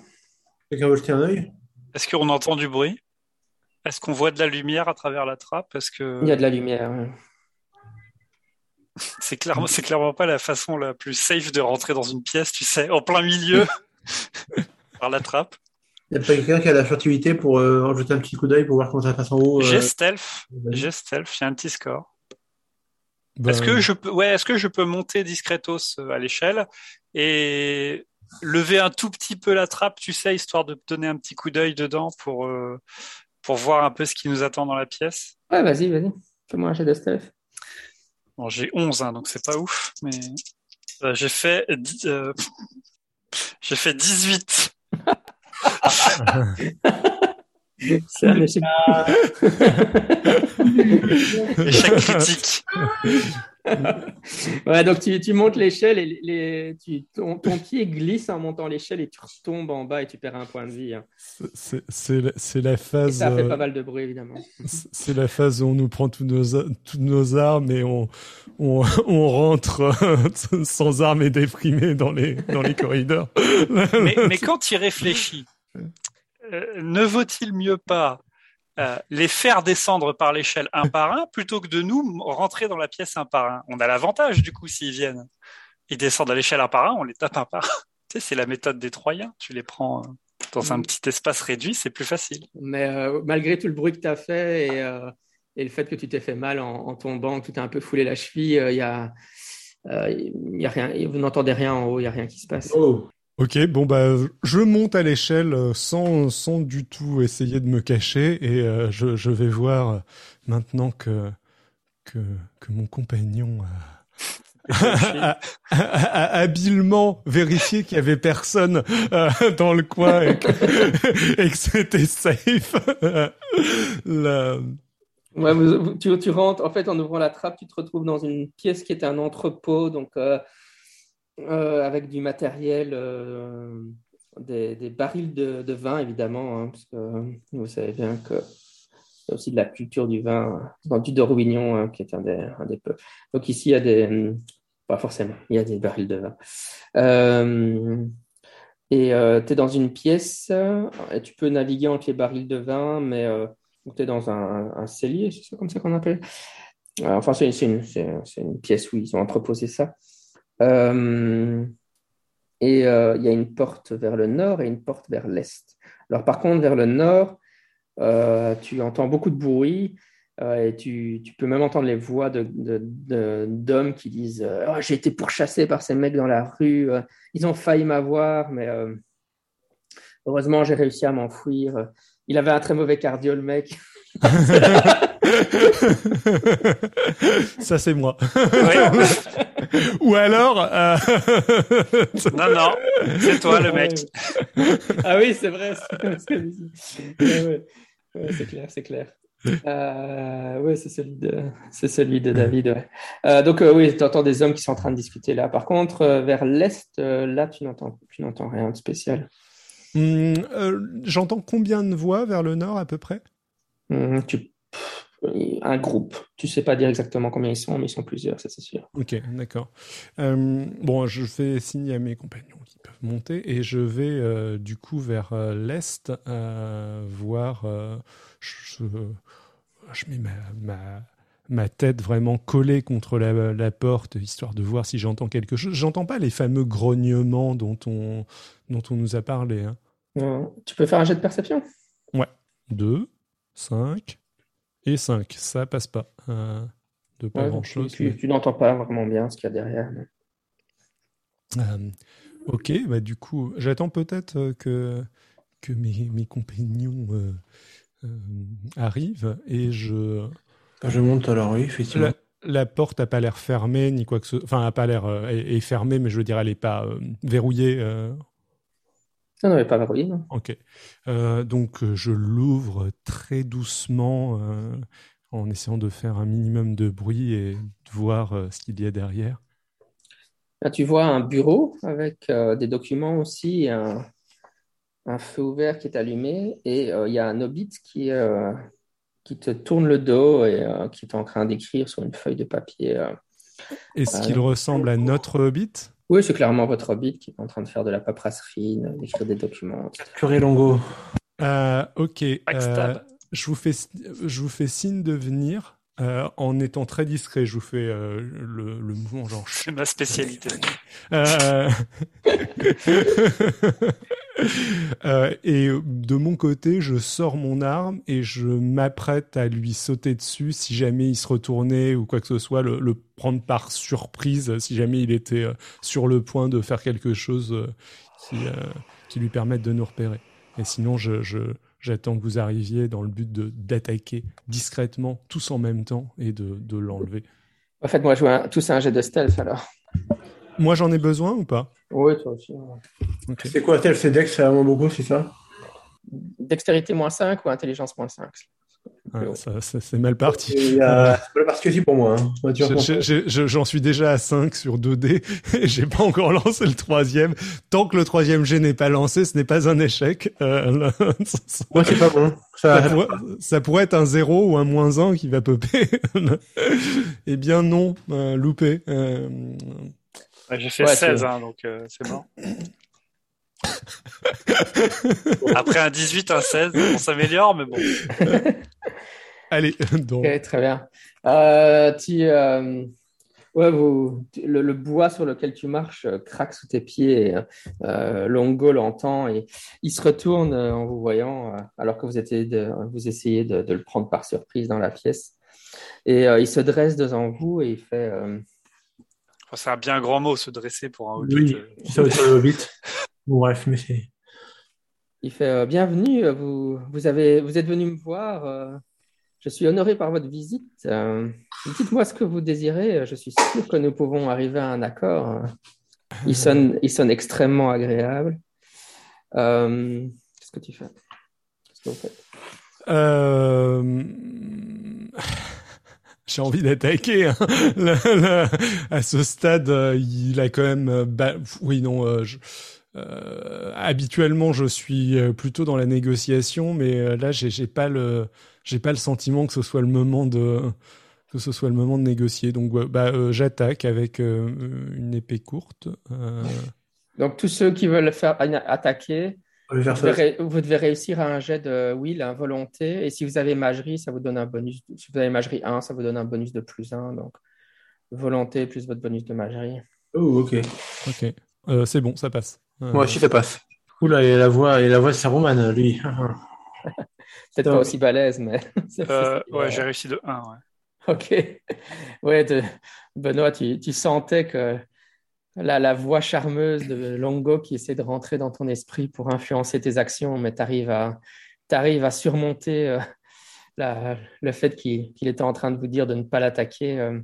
Quelqu'un veut jeter un œil? Est-ce qu'on entend du bruit? Est-ce qu'on voit de la lumière à travers la trappe? Est-ce que... Il y a de la lumière. *laughs* C'est clairement, c'est clairement pas la façon la plus safe de rentrer dans une pièce, tu sais, en plein milieu, *laughs* par la trappe. Il n'y a pas quelqu'un qui a la furtivité pour euh, jeter un petit coup d'œil pour voir comment ça passe en haut euh... J'ai stealth, j'ai stealth, a un petit score. Ben... Est-ce que je peux, ouais, est-ce que je peux monter discretos euh, à l'échelle et lever un tout petit peu la trappe, tu sais, histoire de donner un petit coup d'œil dedans pour euh, pour voir un peu ce qui nous attend dans la pièce? Ouais, vas-y, vas-y, fais-moi un jet de stealth. Bon, j'ai 11, hein, donc c'est pas ouf, mais euh, j'ai fait, euh... *laughs* j'ai fait 18. *laughs* c'est un échec. *laughs* échec critique. *laughs* ouais, donc tu, tu montes l'échelle et les, tu, ton, ton, pied glisse en montant l'échelle et tu retombes en bas et tu perds un point de vie. Hein. C'est la phase. Et ça fait pas mal de bruit, évidemment. C'est la phase où on nous prend toutes nos, toutes nos armes et on, on, *laughs* on rentre sans armes et déprimés dans les, dans les corridors. mais, mais quand tu réfléchis, euh, ne vaut-il mieux pas euh, les faire descendre par l'échelle un par un plutôt que de nous rentrer dans la pièce un par un? On a l'avantage du coup s'ils viennent. Ils descendent à l'échelle un par un, on les tape un par un. *laughs* Tu sais, c'est la méthode des Troyens. Tu les prends euh, dans un mm. petit espace réduit, c'est plus facile. Mais euh, malgré tout le bruit que tu as fait et, euh, et, le fait que tu t'es fait mal en, en tombant, que tu t'es un peu foulé la cheville, il y a, y a rien, vous n'entendez rien en haut, il n'y a rien qui se passe. Oh. Ok, bon bah je monte à l'échelle euh, sans, sans du tout essayer de me cacher et euh, je, je, vais voir euh, maintenant que, que, que mon compagnon a, a, habilement vérifié qu'il y avait personne dans le coin et que, *laughs* que c'était safe. *laughs* La... Ouais, tu, tu rentres, en fait en ouvrant la trappe, tu te retrouves dans une pièce qui est un entrepôt, donc euh, avec du matériel, euh, des, barils de, de, vin, évidemment, hein, parce que vous savez bien que a aussi de la culture du vin dans du hein, qui est un des, un des peuples. Donc ici, il y a des... Pas forcément, il y a des barils de vin. Euh, et euh, tu es dans une pièce, et tu peux naviguer entre les barils de vin, mais euh, tu es dans un, un cellier, c'est comme ça qu'on appelle? enfin, c'est une, une, pièce où ils ont entreposé ça. Euh, et euh, il y a une porte vers le nord et une porte vers l'est. Alors par contre, vers le nord, euh, tu entends beaucoup de bruit et tu, tu, peux même entendre les voix d'hommes de, de, qui disent oh, J'ai été pourchassé par ces mecs dans la rue, ils ont failli m'avoir, mais heureusement, j'ai réussi à m'enfuir. Il avait un très mauvais cardio, le mec. *laughs* Ça, c'est moi. *laughs* *laughs* Ou alors. euh, *laughs* Non, non, c'est toi le mec. *laughs* ah oui, c'est vrai. c'est. Ouais, ouais. Clair, c'est clair. Euh, oui, c'est celui de, c'est celui de David. ouais. Euh, donc euh, oui, tu entends des hommes qui sont en train de discuter là. Par contre, euh, vers l'est, euh, là, tu n'entends, tu n'entends rien de spécial. euh, J'entends combien de voix vers le nord à peu près? Tu, pff, un groupe. Tu sais pas dire exactement combien ils sont, mais ils sont plusieurs, ça c'est sûr. Ok, d'accord. Euh, bon, je fais signe à mes compagnons qui peuvent monter et je vais euh, du coup vers euh, l'est voir. je, je mets ma, ma, ma tête vraiment collée contre la, la porte histoire de voir si j'entends quelque chose. J'entends pas les fameux grognements dont on, dont on nous a parlé. Hein. Tu peux faire un jet de perception? 2, 5 et 5. Ça passe pas. Euh, de pas Ouais, grand donc tu, chose. tu- tu n'entends pas vraiment bien ce qu'il y a derrière. mais- Euh, ok, bah du coup, j'attends peut-être euh, que, que mes, mes compagnons euh, euh, arrivent et je. Je monte alors, oui, effectivement. La, la porte n'a pas l'air fermée ni quoi que ce. Enfin, a pas l'air euh, est, est fermée, mais je veux dire, elle n'est pas euh, verrouillée. Non, non, mais pas verrouillé, non. ok. Euh, donc euh, je l'ouvre très doucement euh, en essayant de faire un minimum de bruit et de voir euh, ce qu'il y a derrière. Là, tu vois un bureau avec des documents aussi, un, un feu ouvert qui est allumé, et il y a un hobbit qui, qui te tourne le dos et qui est en train d'écrire sur une feuille de papier. Est-ce Ah, qu'il ressemble à notre hobbit? Oui, c'est clairement votre hobbit qui est en train de faire de la paperasserie, d'écrire des documents. etc. Curé Longo. Euh, ok. Euh, je, vous fais, je vous fais signe de venir euh, en étant très discret. Je vous fais euh, le, le mouvement genre. C'est ma spécialité. *laughs* *laughs* Euh, et de mon côté, je sors mon arme et je m'apprête à lui sauter dessus si jamais il se retournait ou quoi que ce soit, le, prendre par surprise si jamais il était euh, sur le point de faire quelque chose euh, qui, lui permette de nous repérer. Et sinon, j'attends que vous arriviez dans le but de, d'attaquer discrètement, tous en même temps, et de, de l'enlever. En fait, moi, je vois un- tous un jet de stealth alors. Moi, j'en ai besoin ou pas? Oui, toi aussi. ouais. C'est quoi, tel Dex, c'est vraiment beaucoup, c'est ça? Dextérité moins 5 ou intelligence moins 5 Ouais, ça- ça- c'est mal parti. A- C'est pas le parti aussi pour moi. Hein. J'en suis déjà à 5 sur 2D *laughs* et j'ai pas encore lancé le troisième. Tant que le troisième jet n'est pas lancé, ce n'est pas un échec. Euh, ça, *laughs* Moi, c'est pas bon. Ça, ça pourrait, ça pourrait être un 0 ou un moins 1 qui va popper. *laughs* eh bien non, euh, loupé. Ouais, J'ai fait Ouais, 16, c'est- hein, donc euh, c'est bon. *laughs* Après un 18, un 16, on s'améliore, mais bon. *laughs* allez, *laughs* donc, très bien. Euh, tu, euh, ouais, vous, tu- le, le bois sur lequel tu marches euh, craque sous tes pieds. Et, euh, Longo l'entend et il se retourne euh, en vous voyant euh, alors que vous, étiez de- vous essayez de, de le prendre par surprise dans la pièce. Et euh, il se dresse devant vous et il fait euh, c'est un bien grand mot, se dresser pour un hobbit. Oui. euh. le Hobbit. Bref, mais c'est. Il fait euh, Bienvenue, euh, vous, vous, avez, vous êtes venu me voir. euh, je suis honoré par votre visite. euh, Dites-moi ce que vous désirez. Je suis sûr que nous pouvons arriver à un accord. Il sonne, il sonne extrêmement agréable. Euh, Qu'est-ce que tu fais? Qu'est-ce que vous faites? Euh... J'ai envie d'attaquer. hein. *laughs* À ce stade, euh, il a quand même. euh, Oui, non. euh, habituellement, je suis plutôt dans la négociation, mais là, j'ai pas le, pas le sentiment que ce soit le moment de, négocier. Donc, bah, j'attaque avec une épée courte. Donc, tous ceux qui veulent faire attaquer, vous devez, vous devez réussir à un jet de will, un volonté. Et si vous avez magerie, ça vous donne un bonus. Si vous avez magerie 1, ça vous donne un bonus de plus 1. Donc, volonté plus votre bonus de magerie. Oh, ok. Ok, Euh, c'est bon, ça passe. Euh, Moi aussi, ça passe. Oula, il a la voix, il a la voix de Saruman, lui. *laughs* Peut-être pas aussi balèze, mais. *laughs* Euh, ouais, j'ai réussi de 1. Ouais. Ok. *laughs* Ouais, de- Benoît, tu, tu sentais que la, voix charmeuse de Longo qui essaie de rentrer dans ton esprit pour influencer tes actions, mais tu arrives à, à surmonter euh, le fait qu'il était en train de vous dire de ne pas l'attaquer. euh.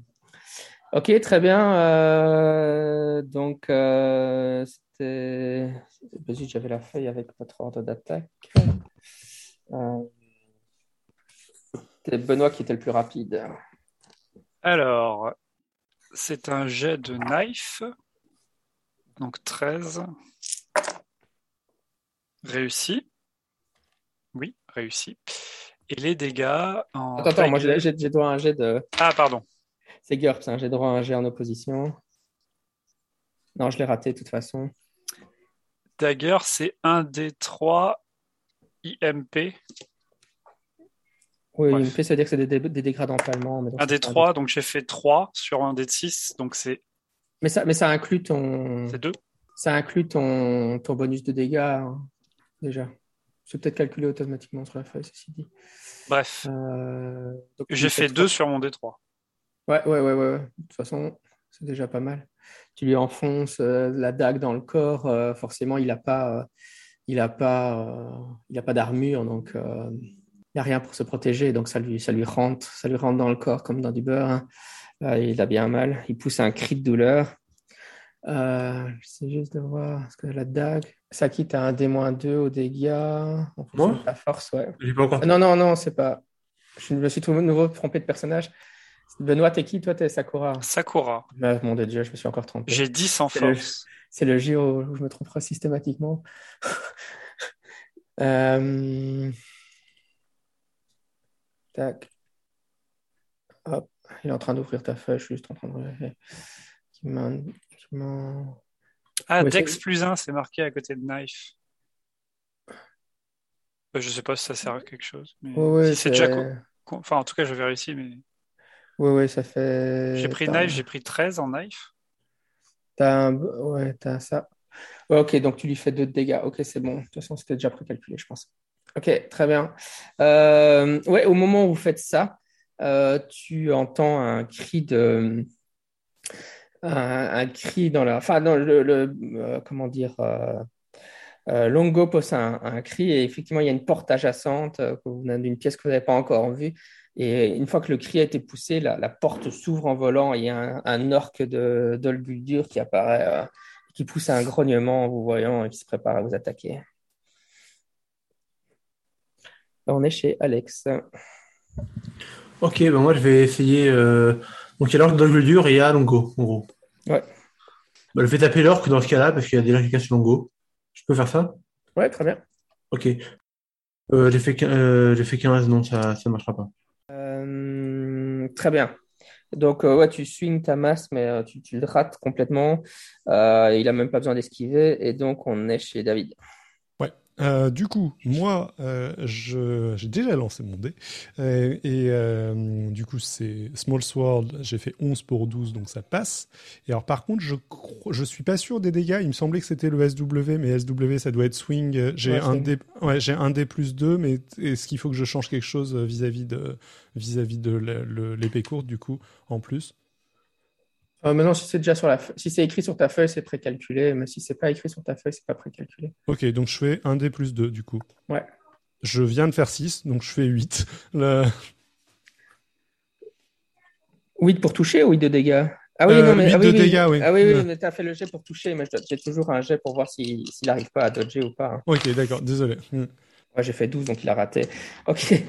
Ok, très bien. Euh, donc, c'était. Vas-y, J'avais la feuille avec votre ordre d'attaque. C'était Benoît qui était le plus rapide. Alors, c'est un jet de knife. Donc 13. Réussi. Oui, réussi. Et les dégâts en. Attends, attends, moi j'ai droit à un jet de. Ah, pardon. C'est GURPS, hein, j'ai droit à un jet en opposition. Non, je l'ai raté de toute façon. Dagger, c'est 1 D3 IMP. Oui, Bref. une ça veut dire que c'est des, dé- des dégâts d'empalement. mais donc 1 c'est pas D3, donc j'ai fait 3 sur un D6, donc c'est Mais ça, mais ça inclut ton, c'est 2. ça inclut ton, ton bonus de dégâts hein, déjà. C'est peut-être calculé automatiquement sur la feuille, ceci dit. Bref, Euh, j'ai fait fais 2 sur mon D3. Ouais, ouais, ouais, ouais. De toute façon, c'est déjà pas mal. Tu lui enfonces euh, la dague dans le corps. euh, forcément, il n'a pas, il a pas, il a pas d'armure, donc il n'y a rien pour se protéger. Donc ça lui, ça lui rentre, ça lui rentre dans le corps comme dans du beurre. hein. Euh, il a bien mal. Il pousse un cri de douleur. Euh, J'essaie juste de voir ce que la dague. Ça quitte à un D-2 au dégâts. Moi ta force, ouais. J'ai pas encore. Ah, Non, non, non, c'est pas. Je me suis tout nouveau trompé de personnage. Benoît, t'es qui? Toi, t'es Sakura. Sakura, Ah, mon Dieu, je me suis encore trompé. j'ai 10 en force. C'est le giro où je me tromperai systématiquement. *laughs* Euh, Tac. Hop. Il est en train d'ouvrir ta feuille, je suis juste en train de. Qui m'en- Ah, Ouais, Dex plus 1, c'est marqué à côté de Knife. Euh, Je sais pas si ça sert à quelque chose. Mais Ouais, si c'est déjà Enfin, en tout cas, je vérifie, mais ouais, ouais, ça fait. j'ai pris. Knife, j'ai pris 13 en Knife. T'as un... Ouais, t'as ça. Ouais, ok, donc tu lui fais deux de dégâts. Ok, c'est bon. De toute façon, c'était déjà précalculé, je pense. Ok, très bien. Euh, ouais, au moment où vous faites ça, euh, tu entends un cri de. Un, cri dans la. Enfin, dans le. euh, comment dire euh, Longo pose un, cri et effectivement, il y a une porte adjacente d'une pièce que vous n'avez pas encore vue. Et une fois que le cri a été poussé, la, porte s'ouvre en volant et il y a un, un orque de d'Olguldur qui apparaît, qui pousse un grognement en vous voyant et qui se prépare à vous attaquer. On est chez Alex. Ok, ben moi je vais essayer. euh, Donc il y a l'orque d'Olguldur et il y a Longo, en gros. Ouais. Ben, je vais taper l'orque dans ce cas-là parce qu'il y a déjà quelqu'un sur Longo. Je peux faire ça? Ouais, très bien. Ok. Euh, j'ai fait, quin- euh, j'ai fait 15, non, ça ne marchera pas. Euh, très bien. Donc, euh, ouais, tu swings ta masse, mais euh, tu, tu le rates complètement. Euh, il a même pas besoin d'esquiver. Et donc, on est chez David. Euh, du coup, moi, euh, j'ai déjà lancé mon dé. Euh, et du coup, c'est Small Sword, j'ai fait 11 pour 12, donc ça passe. Et alors, par contre, je, je suis pas sûr des dégâts. Il me semblait que c'était le SW, mais SW, ça doit être swing. J'ai Ouais, un dé, ouais, un dé plus 2, mais est-ce qu'il faut que je change quelque chose vis-à-vis de, vis-à-vis de le- le- l'épée courte, du coup, en plus? Euh, maintenant, si c'est déjà sur la feuille- si c'est écrit sur ta feuille, c'est précalculé. Mais si c'est pas écrit sur ta feuille, c'est pas précalculé. Ok, donc je fais un dé plus 2, du coup. Ouais. Je viens de faire 6, donc je fais 8. Le- 8 pour toucher ou 8 de dégâts? Ah oui, Euh, non, mais, huit ah oui, de oui. dégâts, oui. Ah oui, oui, mais tu as fait le jet pour toucher, mais j'ai toujours un jet pour voir si- s'il n'arrive pas à dodger ou pas. hein. Ok, d'accord, désolé. Ouais, j'ai fait 12, donc il a raté. *laughs* Ok. Tu veux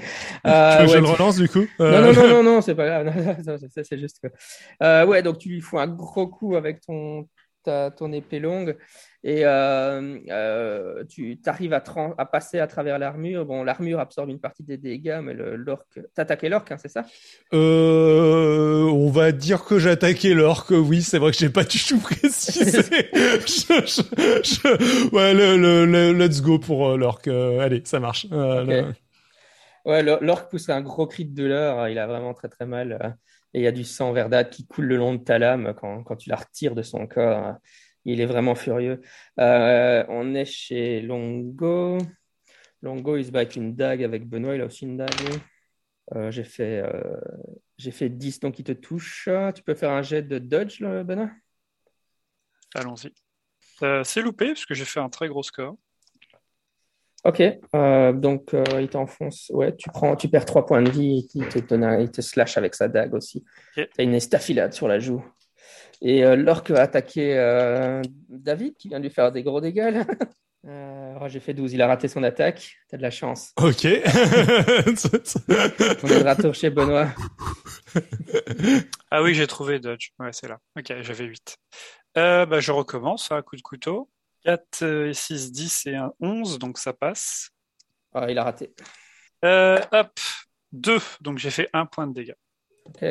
Euh, que je ouais, le tu- relance du coup Non, Euh, non, non, non, non, *laughs* c'est pas grave. *laughs* Non, non, c'est juste que. Euh, ouais, donc tu lui fous un gros coup avec ton, ta- ton épée longue et euh, euh, tu arrives à, passer à travers l'armure. Bon, l'armure absorbe une partie des dégâts, mais l'orque. T'as attaqué l'orque, hein, c'est ça? Euh, on va dire que j'ai attaqué l'orque. Oui, c'est vrai que j'ai pas du tout précisé. *laughs* Je- je- je- ouais, le, le- le- let's go pour l'orque. Allez, ça marche. Ouais, l'or- l'orque pousse un gros cri de douleur. Il a vraiment très très mal. Et il y a du sang verdâtre qui coule le long de ta lame quand, quand tu la retires de son corps. Il est vraiment furieux. Euh, on est chez Longo. Longo, il se bat avec une dague avec Benoît. Il a aussi une dague. Euh, j'ai fait, euh, j'ai fait 10, donc il te touche. Tu peux faire un jet de dodge, là, Benoît? Allons-y. C'est loupé, parce que j'ai fait un très gros score. Ok, donc il t'enfonce. Ouais, tu prends, tu perds 3 points de vie. Il te, donne un- il te slash avec sa dague aussi. Ok. T'as une estafilade sur la joue. Et euh, l'orque a attaqué euh, David, qui vient de lui faire des gros dégâts. là. Euh, oh, j'ai fait 12, il a raté son attaque. T'as de la chance. Ok. *laughs* On est de retour chez Benoît. Ah oui, j'ai trouvé Dodge. Ouais, c'est là. Ok, j'avais 8. Euh, bah, je recommence, un coup de couteau. 4 euh, et 6, 10 et un 11, donc ça passe. Ah, il a raté. Euh, hop, 2, donc j'ai fait un point de dégâts. Ok.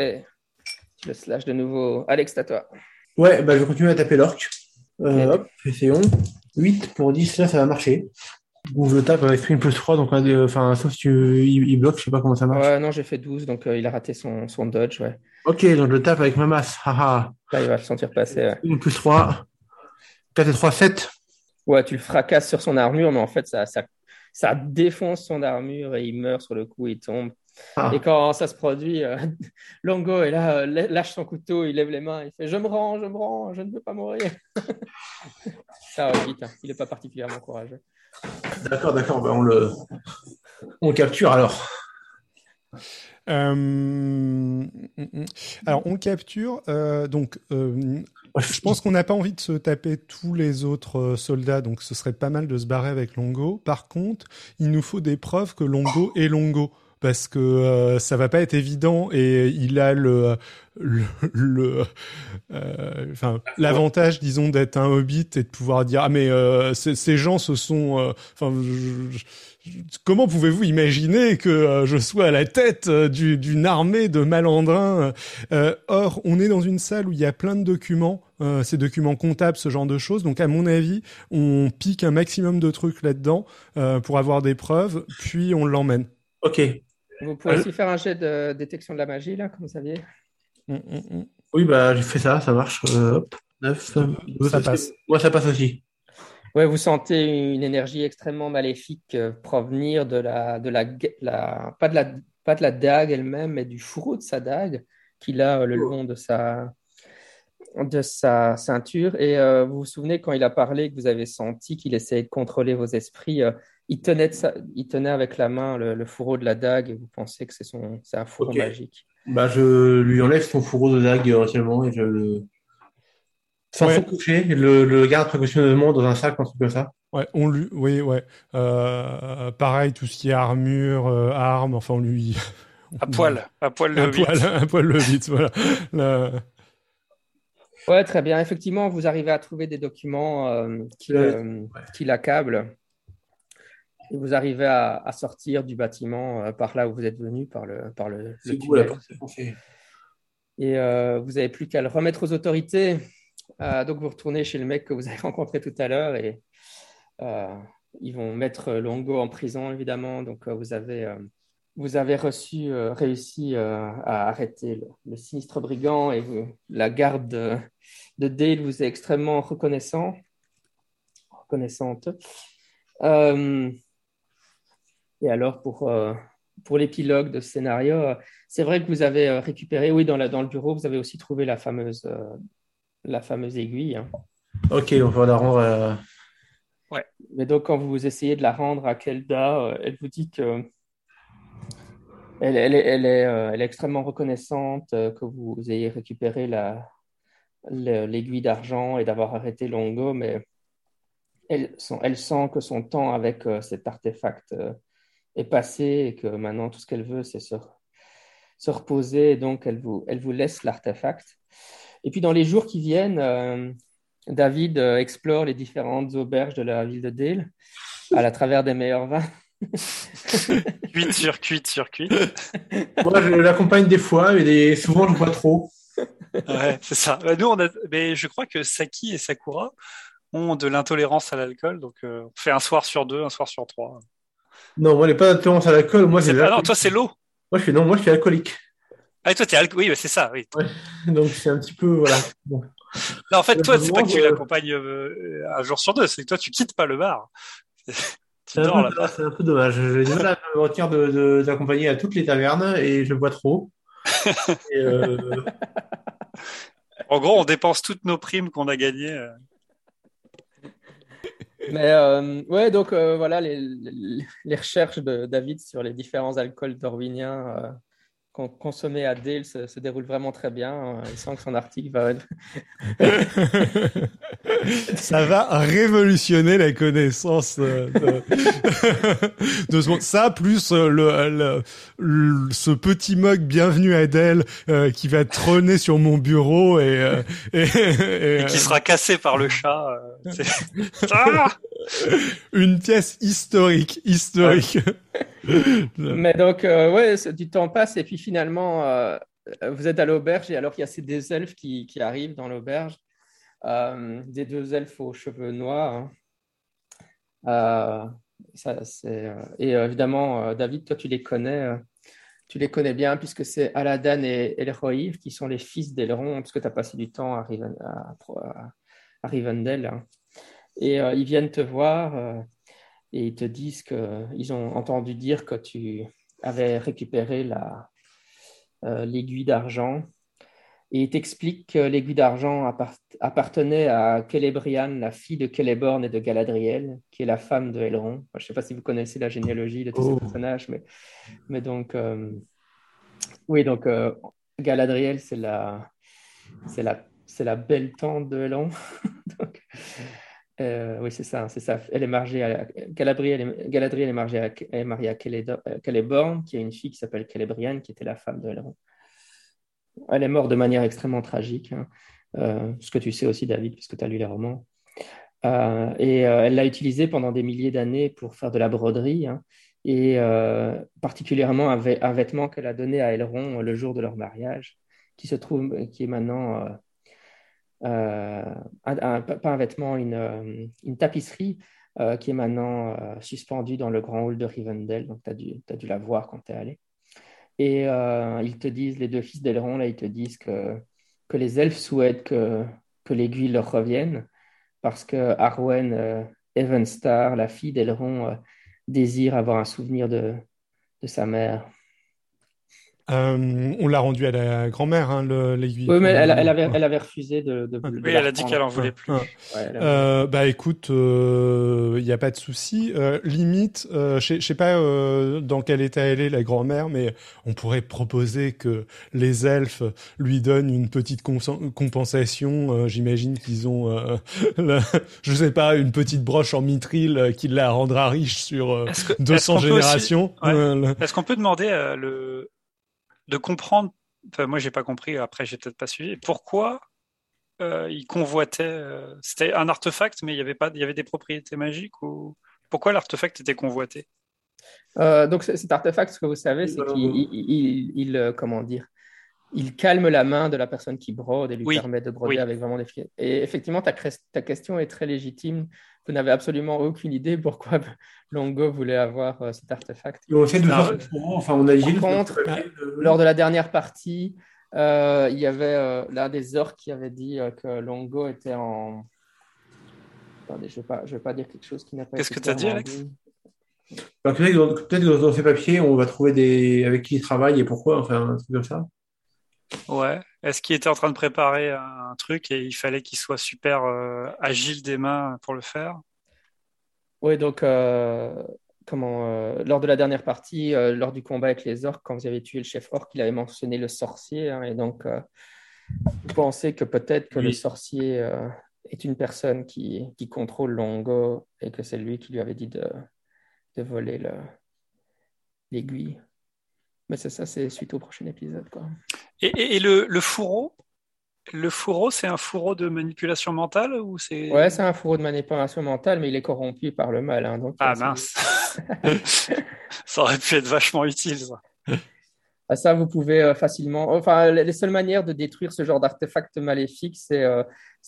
Le slash de nouveau. Alex, t'as toi. Ouais, bah, je vais continuer à taper l'orque. Euh. Hop, essayons. 8 pour 10, là, ça va marcher. Ou je le tape avec sprint plus 3, donc, sauf si tu, il, il bloque, je sais pas comment ça marche. Ouais, non, j'ai fait 12, donc euh, il a raté son, son dodge. Ouais. Ok, donc je le tape avec ma masse. Haha. Là, il va le sentir passer. ouais. Une plus 3. 4 et 3, 7. Ouais, tu le fracasses sur son armure, mais en fait, ça, ça, ça défonce son armure et il meurt sur le coup, il tombe. Ah. Et quand ça se produit, euh, *laughs* Longo est là, euh, lâ- lâche son couteau, il lève les mains, il fait Je me rends, je me rends, je ne veux pas mourir. *laughs* ça va vite, hein. il n'est pas particulièrement courageux. D'accord, d'accord, bah, on le, on le capture alors. Euh, alors, on capture. euh, donc, euh, je pense qu'on n'a pas envie de se taper tous les autres soldats, donc ce serait pas mal de se barrer avec Longo. Par contre, il nous faut des preuves que Longo est Longo. Parce que euh, ça va pas être évident et il a le, le, euh, l'avantage, disons, d'être un hobbit et de pouvoir dire ah mais euh, ces gens se sont, euh, enfin comment pouvez-vous imaginer que euh, je sois à la tête euh, du- d'une armée de malandrins Or, on est dans une salle où il y a plein de documents, ces documents comptables, ce genre de choses. Donc, à mon avis, on pique un maximum de trucs là-dedans pour avoir des preuves, puis on l'emmène. Ok. Vous pouvez aussi faire un jet de détection de la magie, là, comme vous saviez. Mm, mm, mm. Oui, bah, j'ai fait ça, ça marche. Euh, hop. 9, Ça passe. Ouais, ça passe aussi. Ouais, vous sentez une énergie extrêmement maléfique euh, provenir de la, de la, pas de la, pas de la dague elle-même, mais du fourreau de sa dague qu'il a euh, le long de sa, de sa ceinture. Et euh, vous vous souvenez quand il a parlé que vous avez senti qu'il essayait de contrôler vos esprits, euh, il tenait, de sa- il tenait avec la main le, le fourreau de la dague et vous pensez que c'est son, c'est un fourreau magique. Bah, je lui enlève son fourreau de dague éventuellement et je le. Sans Ouais. se coucher, le, le garde précautionneusement dans un sac, un truc comme ça. Ouais, on lui, oui, ouais. Euh, pareil, tout ce qui est armure, euh, armes, enfin, on lui. *laughs* À poil, à poil le Un hobbit. poil, le vite, voilà. *laughs* Là, Ouais, très bien. Effectivement, vous arrivez à trouver des documents euh, qui, Euh, euh, qui l'accablent. Et vous arrivez à, à sortir du bâtiment euh, par là où vous êtes venu, par le, par le, tunnel. Et euh, vous n'avez plus qu'à le remettre aux autorités. Euh, donc, vous retournez chez le mec que vous avez *laughs* rencontré tout à l'heure et euh, ils vont mettre Longo en prison, évidemment. Donc, vous avez, vous avez reçu, réussi à arrêter le, le sinistre brigand et vous- la garde de, de Dale vous est extrêmement reconnaissant, reconnaissante. Et alors, pour, euh, pour l'épilogue de ce scénario, euh, c'est vrai que vous avez euh, récupéré, oui, dans, la, dans le bureau, vous avez aussi trouvé la fameuse, euh, la fameuse aiguille. hein. Ok, on va la rendre. euh, Mais donc, quand vous essayez de la rendre à Kelda, euh, elle vous dit que elle, elle est, elle est, euh, elle est extrêmement reconnaissante euh, que vous ayez récupéré la, le- l'aiguille d'argent et d'avoir arrêté Longo, mais elle, son- elle sent que son temps avec euh, cet artefact euh, est passé et que maintenant tout ce qu'elle veut, c'est se, se reposer. Et donc, elle vous, elle vous laisse l'artefact. Et puis, dans les jours qui viennent, euh, David euh, explore les différentes auberges de la ville de Dale à la travers des meilleurs vins. *laughs* Cuite sur cuite sur cuite. *laughs* Moi, je l'accompagne des fois, mais des... souvent, je bois trop. Ouais, c'est ça. Bah, Nous, on a, mais je crois que Saki et Sakura ont de l'intolérance à l'alcool, donc euh, on fait un soir sur deux, un soir sur trois. Non, moi, j'ai pas d'intolérance à l'alcool. Moi, C'est- Ah non, toi, c'est l'eau. Moi, je suis non, moi, je suis alcoolique. Ah, et toi, t'es alco- Oui, bah, c'est ça. Oui. *laughs* Donc, c'est un petit peu voilà. Bon. Non, en fait, toi, c'est pas que tu l'accompagnes euh, un jour sur deux, c'est que toi, tu quittes pas le bar. *laughs* C'est un, peu, un dommage. J'ai du mal à me de, d'accompagner à toutes les tavernes et je bois trop. *laughs* Et, euh, En gros, on dépense toutes nos primes qu'on a gagnées. Euh. Mais euh, ouais, donc euh, voilà les, les, recherches de David sur les différents alcools darwiniens euh, consommés à Dale se, se, déroulent vraiment très bien. Il sent que son article va. *laughs* Ça va révolutionner la connaissance de, *laughs* de ce monde. Ça, plus le, le, ce petit mug bienvenue à Dale qui va trôner sur mon bureau et, et, et, et qui sera cassé par le chat. *laughs* Ah *laughs* Une pièce historique, historique. Mais donc, euh, ouais, du temps passe et puis finalement, euh, vous êtes à l'auberge et alors il y a ces deux elfes qui, qui arrivent dans l'auberge, euh, des deux elfes aux cheveux noirs. Hein. Ça, et évidemment, David, toi, tu les connais. tu les connais bien puisque c'est Aladan et Elrohir qui sont les fils d'Elrond, puisque tu as passé du temps à, Riven, à, à Rivendell. Et euh, ils viennent te voir euh, et ils te disent qu'ils ont entendu dire que tu avais récupéré euh, l'aiguille d'argent. Et ils t'expliquent que l'aiguille d'argent appartenait à Celebrian, la fille de Celeborn et de Galadriel, qui est la femme de Elrond. je ne sais pas si vous connaissez la généalogie de tous ces oh. personnages, mais, mais donc, oui, donc Galadriel, c'est la, c'est la, c'est la belle tante de *laughs* donc, euh, oui, c'est ça, c'est ça. Elle est mariée à Galadriel, Galadriel est mariée à, est mariée à euh, qui a une fille qui s'appelle Celebrian, qui était la femme de. Elle est morte de manière extrêmement tragique, hein. euh, ce que tu sais aussi, David, puisque tu as lu les romans. et elle l'a utilisée pendant des milliers d'années pour faire de la broderie, hein. et particulièrement un, un vêtement qu'elle a donné à Elrond le jour de leur mariage, qui se trouve, qui est maintenant euh, pas un vêtement, une, euh, une tapisserie euh, qui est maintenant suspendue dans le grand hall de Rivendell. Donc, tu as, dû la voir quand tu es allé. Et ils te disent, les deux fils d'Elrond, là, ils te disent que, que les elfes souhaitent que, que l'aiguille leur revienne parce que Arwen Evenstar, la fille d'Elrond, désire avoir un souvenir de, de sa mère. Euh, on l'a rendu à la grand-mère, hein, l'aiguille. Oui, mais elle, elle, avait, elle avait refusé de. de, oui, elle a dit qu'elle en voulait plus. euh, bah écoute, il euh, n'y a pas de souci. Euh, limite, euh, je sais pas dans quel état elle est la grand-mère, mais on pourrait proposer que les elfes lui donnent une petite compensation. J'imagine qu'ils ont, *laughs* la, je sais pas, une petite broche en mitril qui la rendra riche sur 200 générations. Est-ce qu'on peut demander le de comprendre. Enfin, moi, j'ai pas compris. Après, j'ai peut-être pas suivi. Pourquoi euh, il convoitait euh, C'était un artefact, mais il y avait pas. Il y avait des propriétés magiques ou pourquoi l'artefact était convoité? Euh, Donc, cet artefact, ce que vous savez, c'est qu'il, il, comment dire, il calme la main de la personne qui brode et lui permet de broder avec vraiment des. Et effectivement, ta, ta, question est très légitime. Vous n'avez absolument aucune idée pourquoi *laughs* Longo voulait avoir euh, cet artefact. on fait enfin, on a Par contre, lors de la dernière partie, euh, il y avait euh, l'un des orques qui avait dit que Longo était en. Attendez, je ne vais, vais, pas dire quelque chose qui n'a pas Qu'est-ce que tu as dit, Alex Peut-être que dans ces papiers, on va trouver des avec qui il travaille et pourquoi, enfin, un truc comme ça. Ouais. Est-ce qu'il était en train de préparer un truc et il fallait qu'il soit super euh, agile des mains pour le faire? Oui, donc euh, comment, euh, lors de la dernière partie, lors du combat avec les orques, quand vous avez tué le chef orc, il avait mentionné le sorcier. Hein, et donc, vous pensez que peut-être que le sorcier est une personne qui, qui, contrôle Longo et que c'est lui qui lui avait dit de, de voler l'aiguille? Mais c'est ça, c'est suite au prochain épisode. Quoi. Et, le, le, fourreau? Le fourreau, c'est un fourreau de manipulation mentale ou c'est Ouais, c'est un fourreau de manipulation mentale, mais il est corrompu par le mal. Hein, donc, ah mince *laughs* Ça aurait pu être vachement utile, ça. Ah, ça, vous pouvez euh, facilement. Enfin, les seules manières de détruire ce genre d'artefacts maléfiques, c'est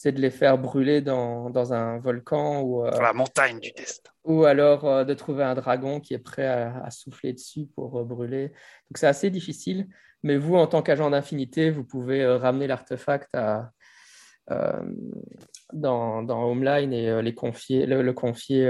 euh, de les faire brûler dans, dans un volcan ou. Euh, dans la montagne du destin. Ou alors de trouver un dragon qui est prêt à, souffler dessus pour brûler. Donc, c'est assez difficile. Mais vous, en tant qu'agent d'infinité, vous pouvez ramener l'artefact à, dans, dans Homeline et les confier, le, confier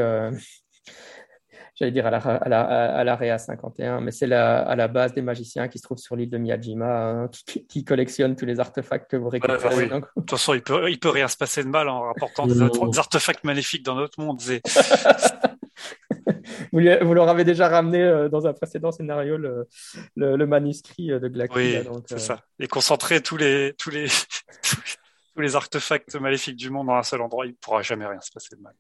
j'allais dire à la, à la, à l'AREA 51, mais c'est à la base des magiciens qui se trouve sur l'île de Miyajima, hein, qui, qui, collectionne tous les artefacts que vous récupérez. De toute façon, il peut, il peut rien se passer de mal en rapportant *laughs* des, artefacts maléfiques dans notre monde. *laughs* vous, vous, leur avez déjà ramené euh, dans un précédent scénario le, le, manuscrit euh, de Glac. Oui, c'est euh, ça. Et concentrer tous les, tous les, *laughs* tous les artefacts maléfiques du monde dans un seul endroit, il ne pourra jamais rien se passer de mal.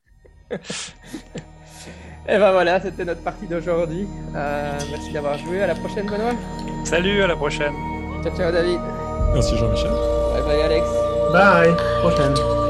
*laughs* Et ben voilà, c'était notre partie d'aujourd'hui. Euh, merci d'avoir joué. À la prochaine, Benoît. Salut, à la prochaine. Ciao, ciao, David. Merci, Jean-Michel. Bye bye, Alex. Bye, prochaine.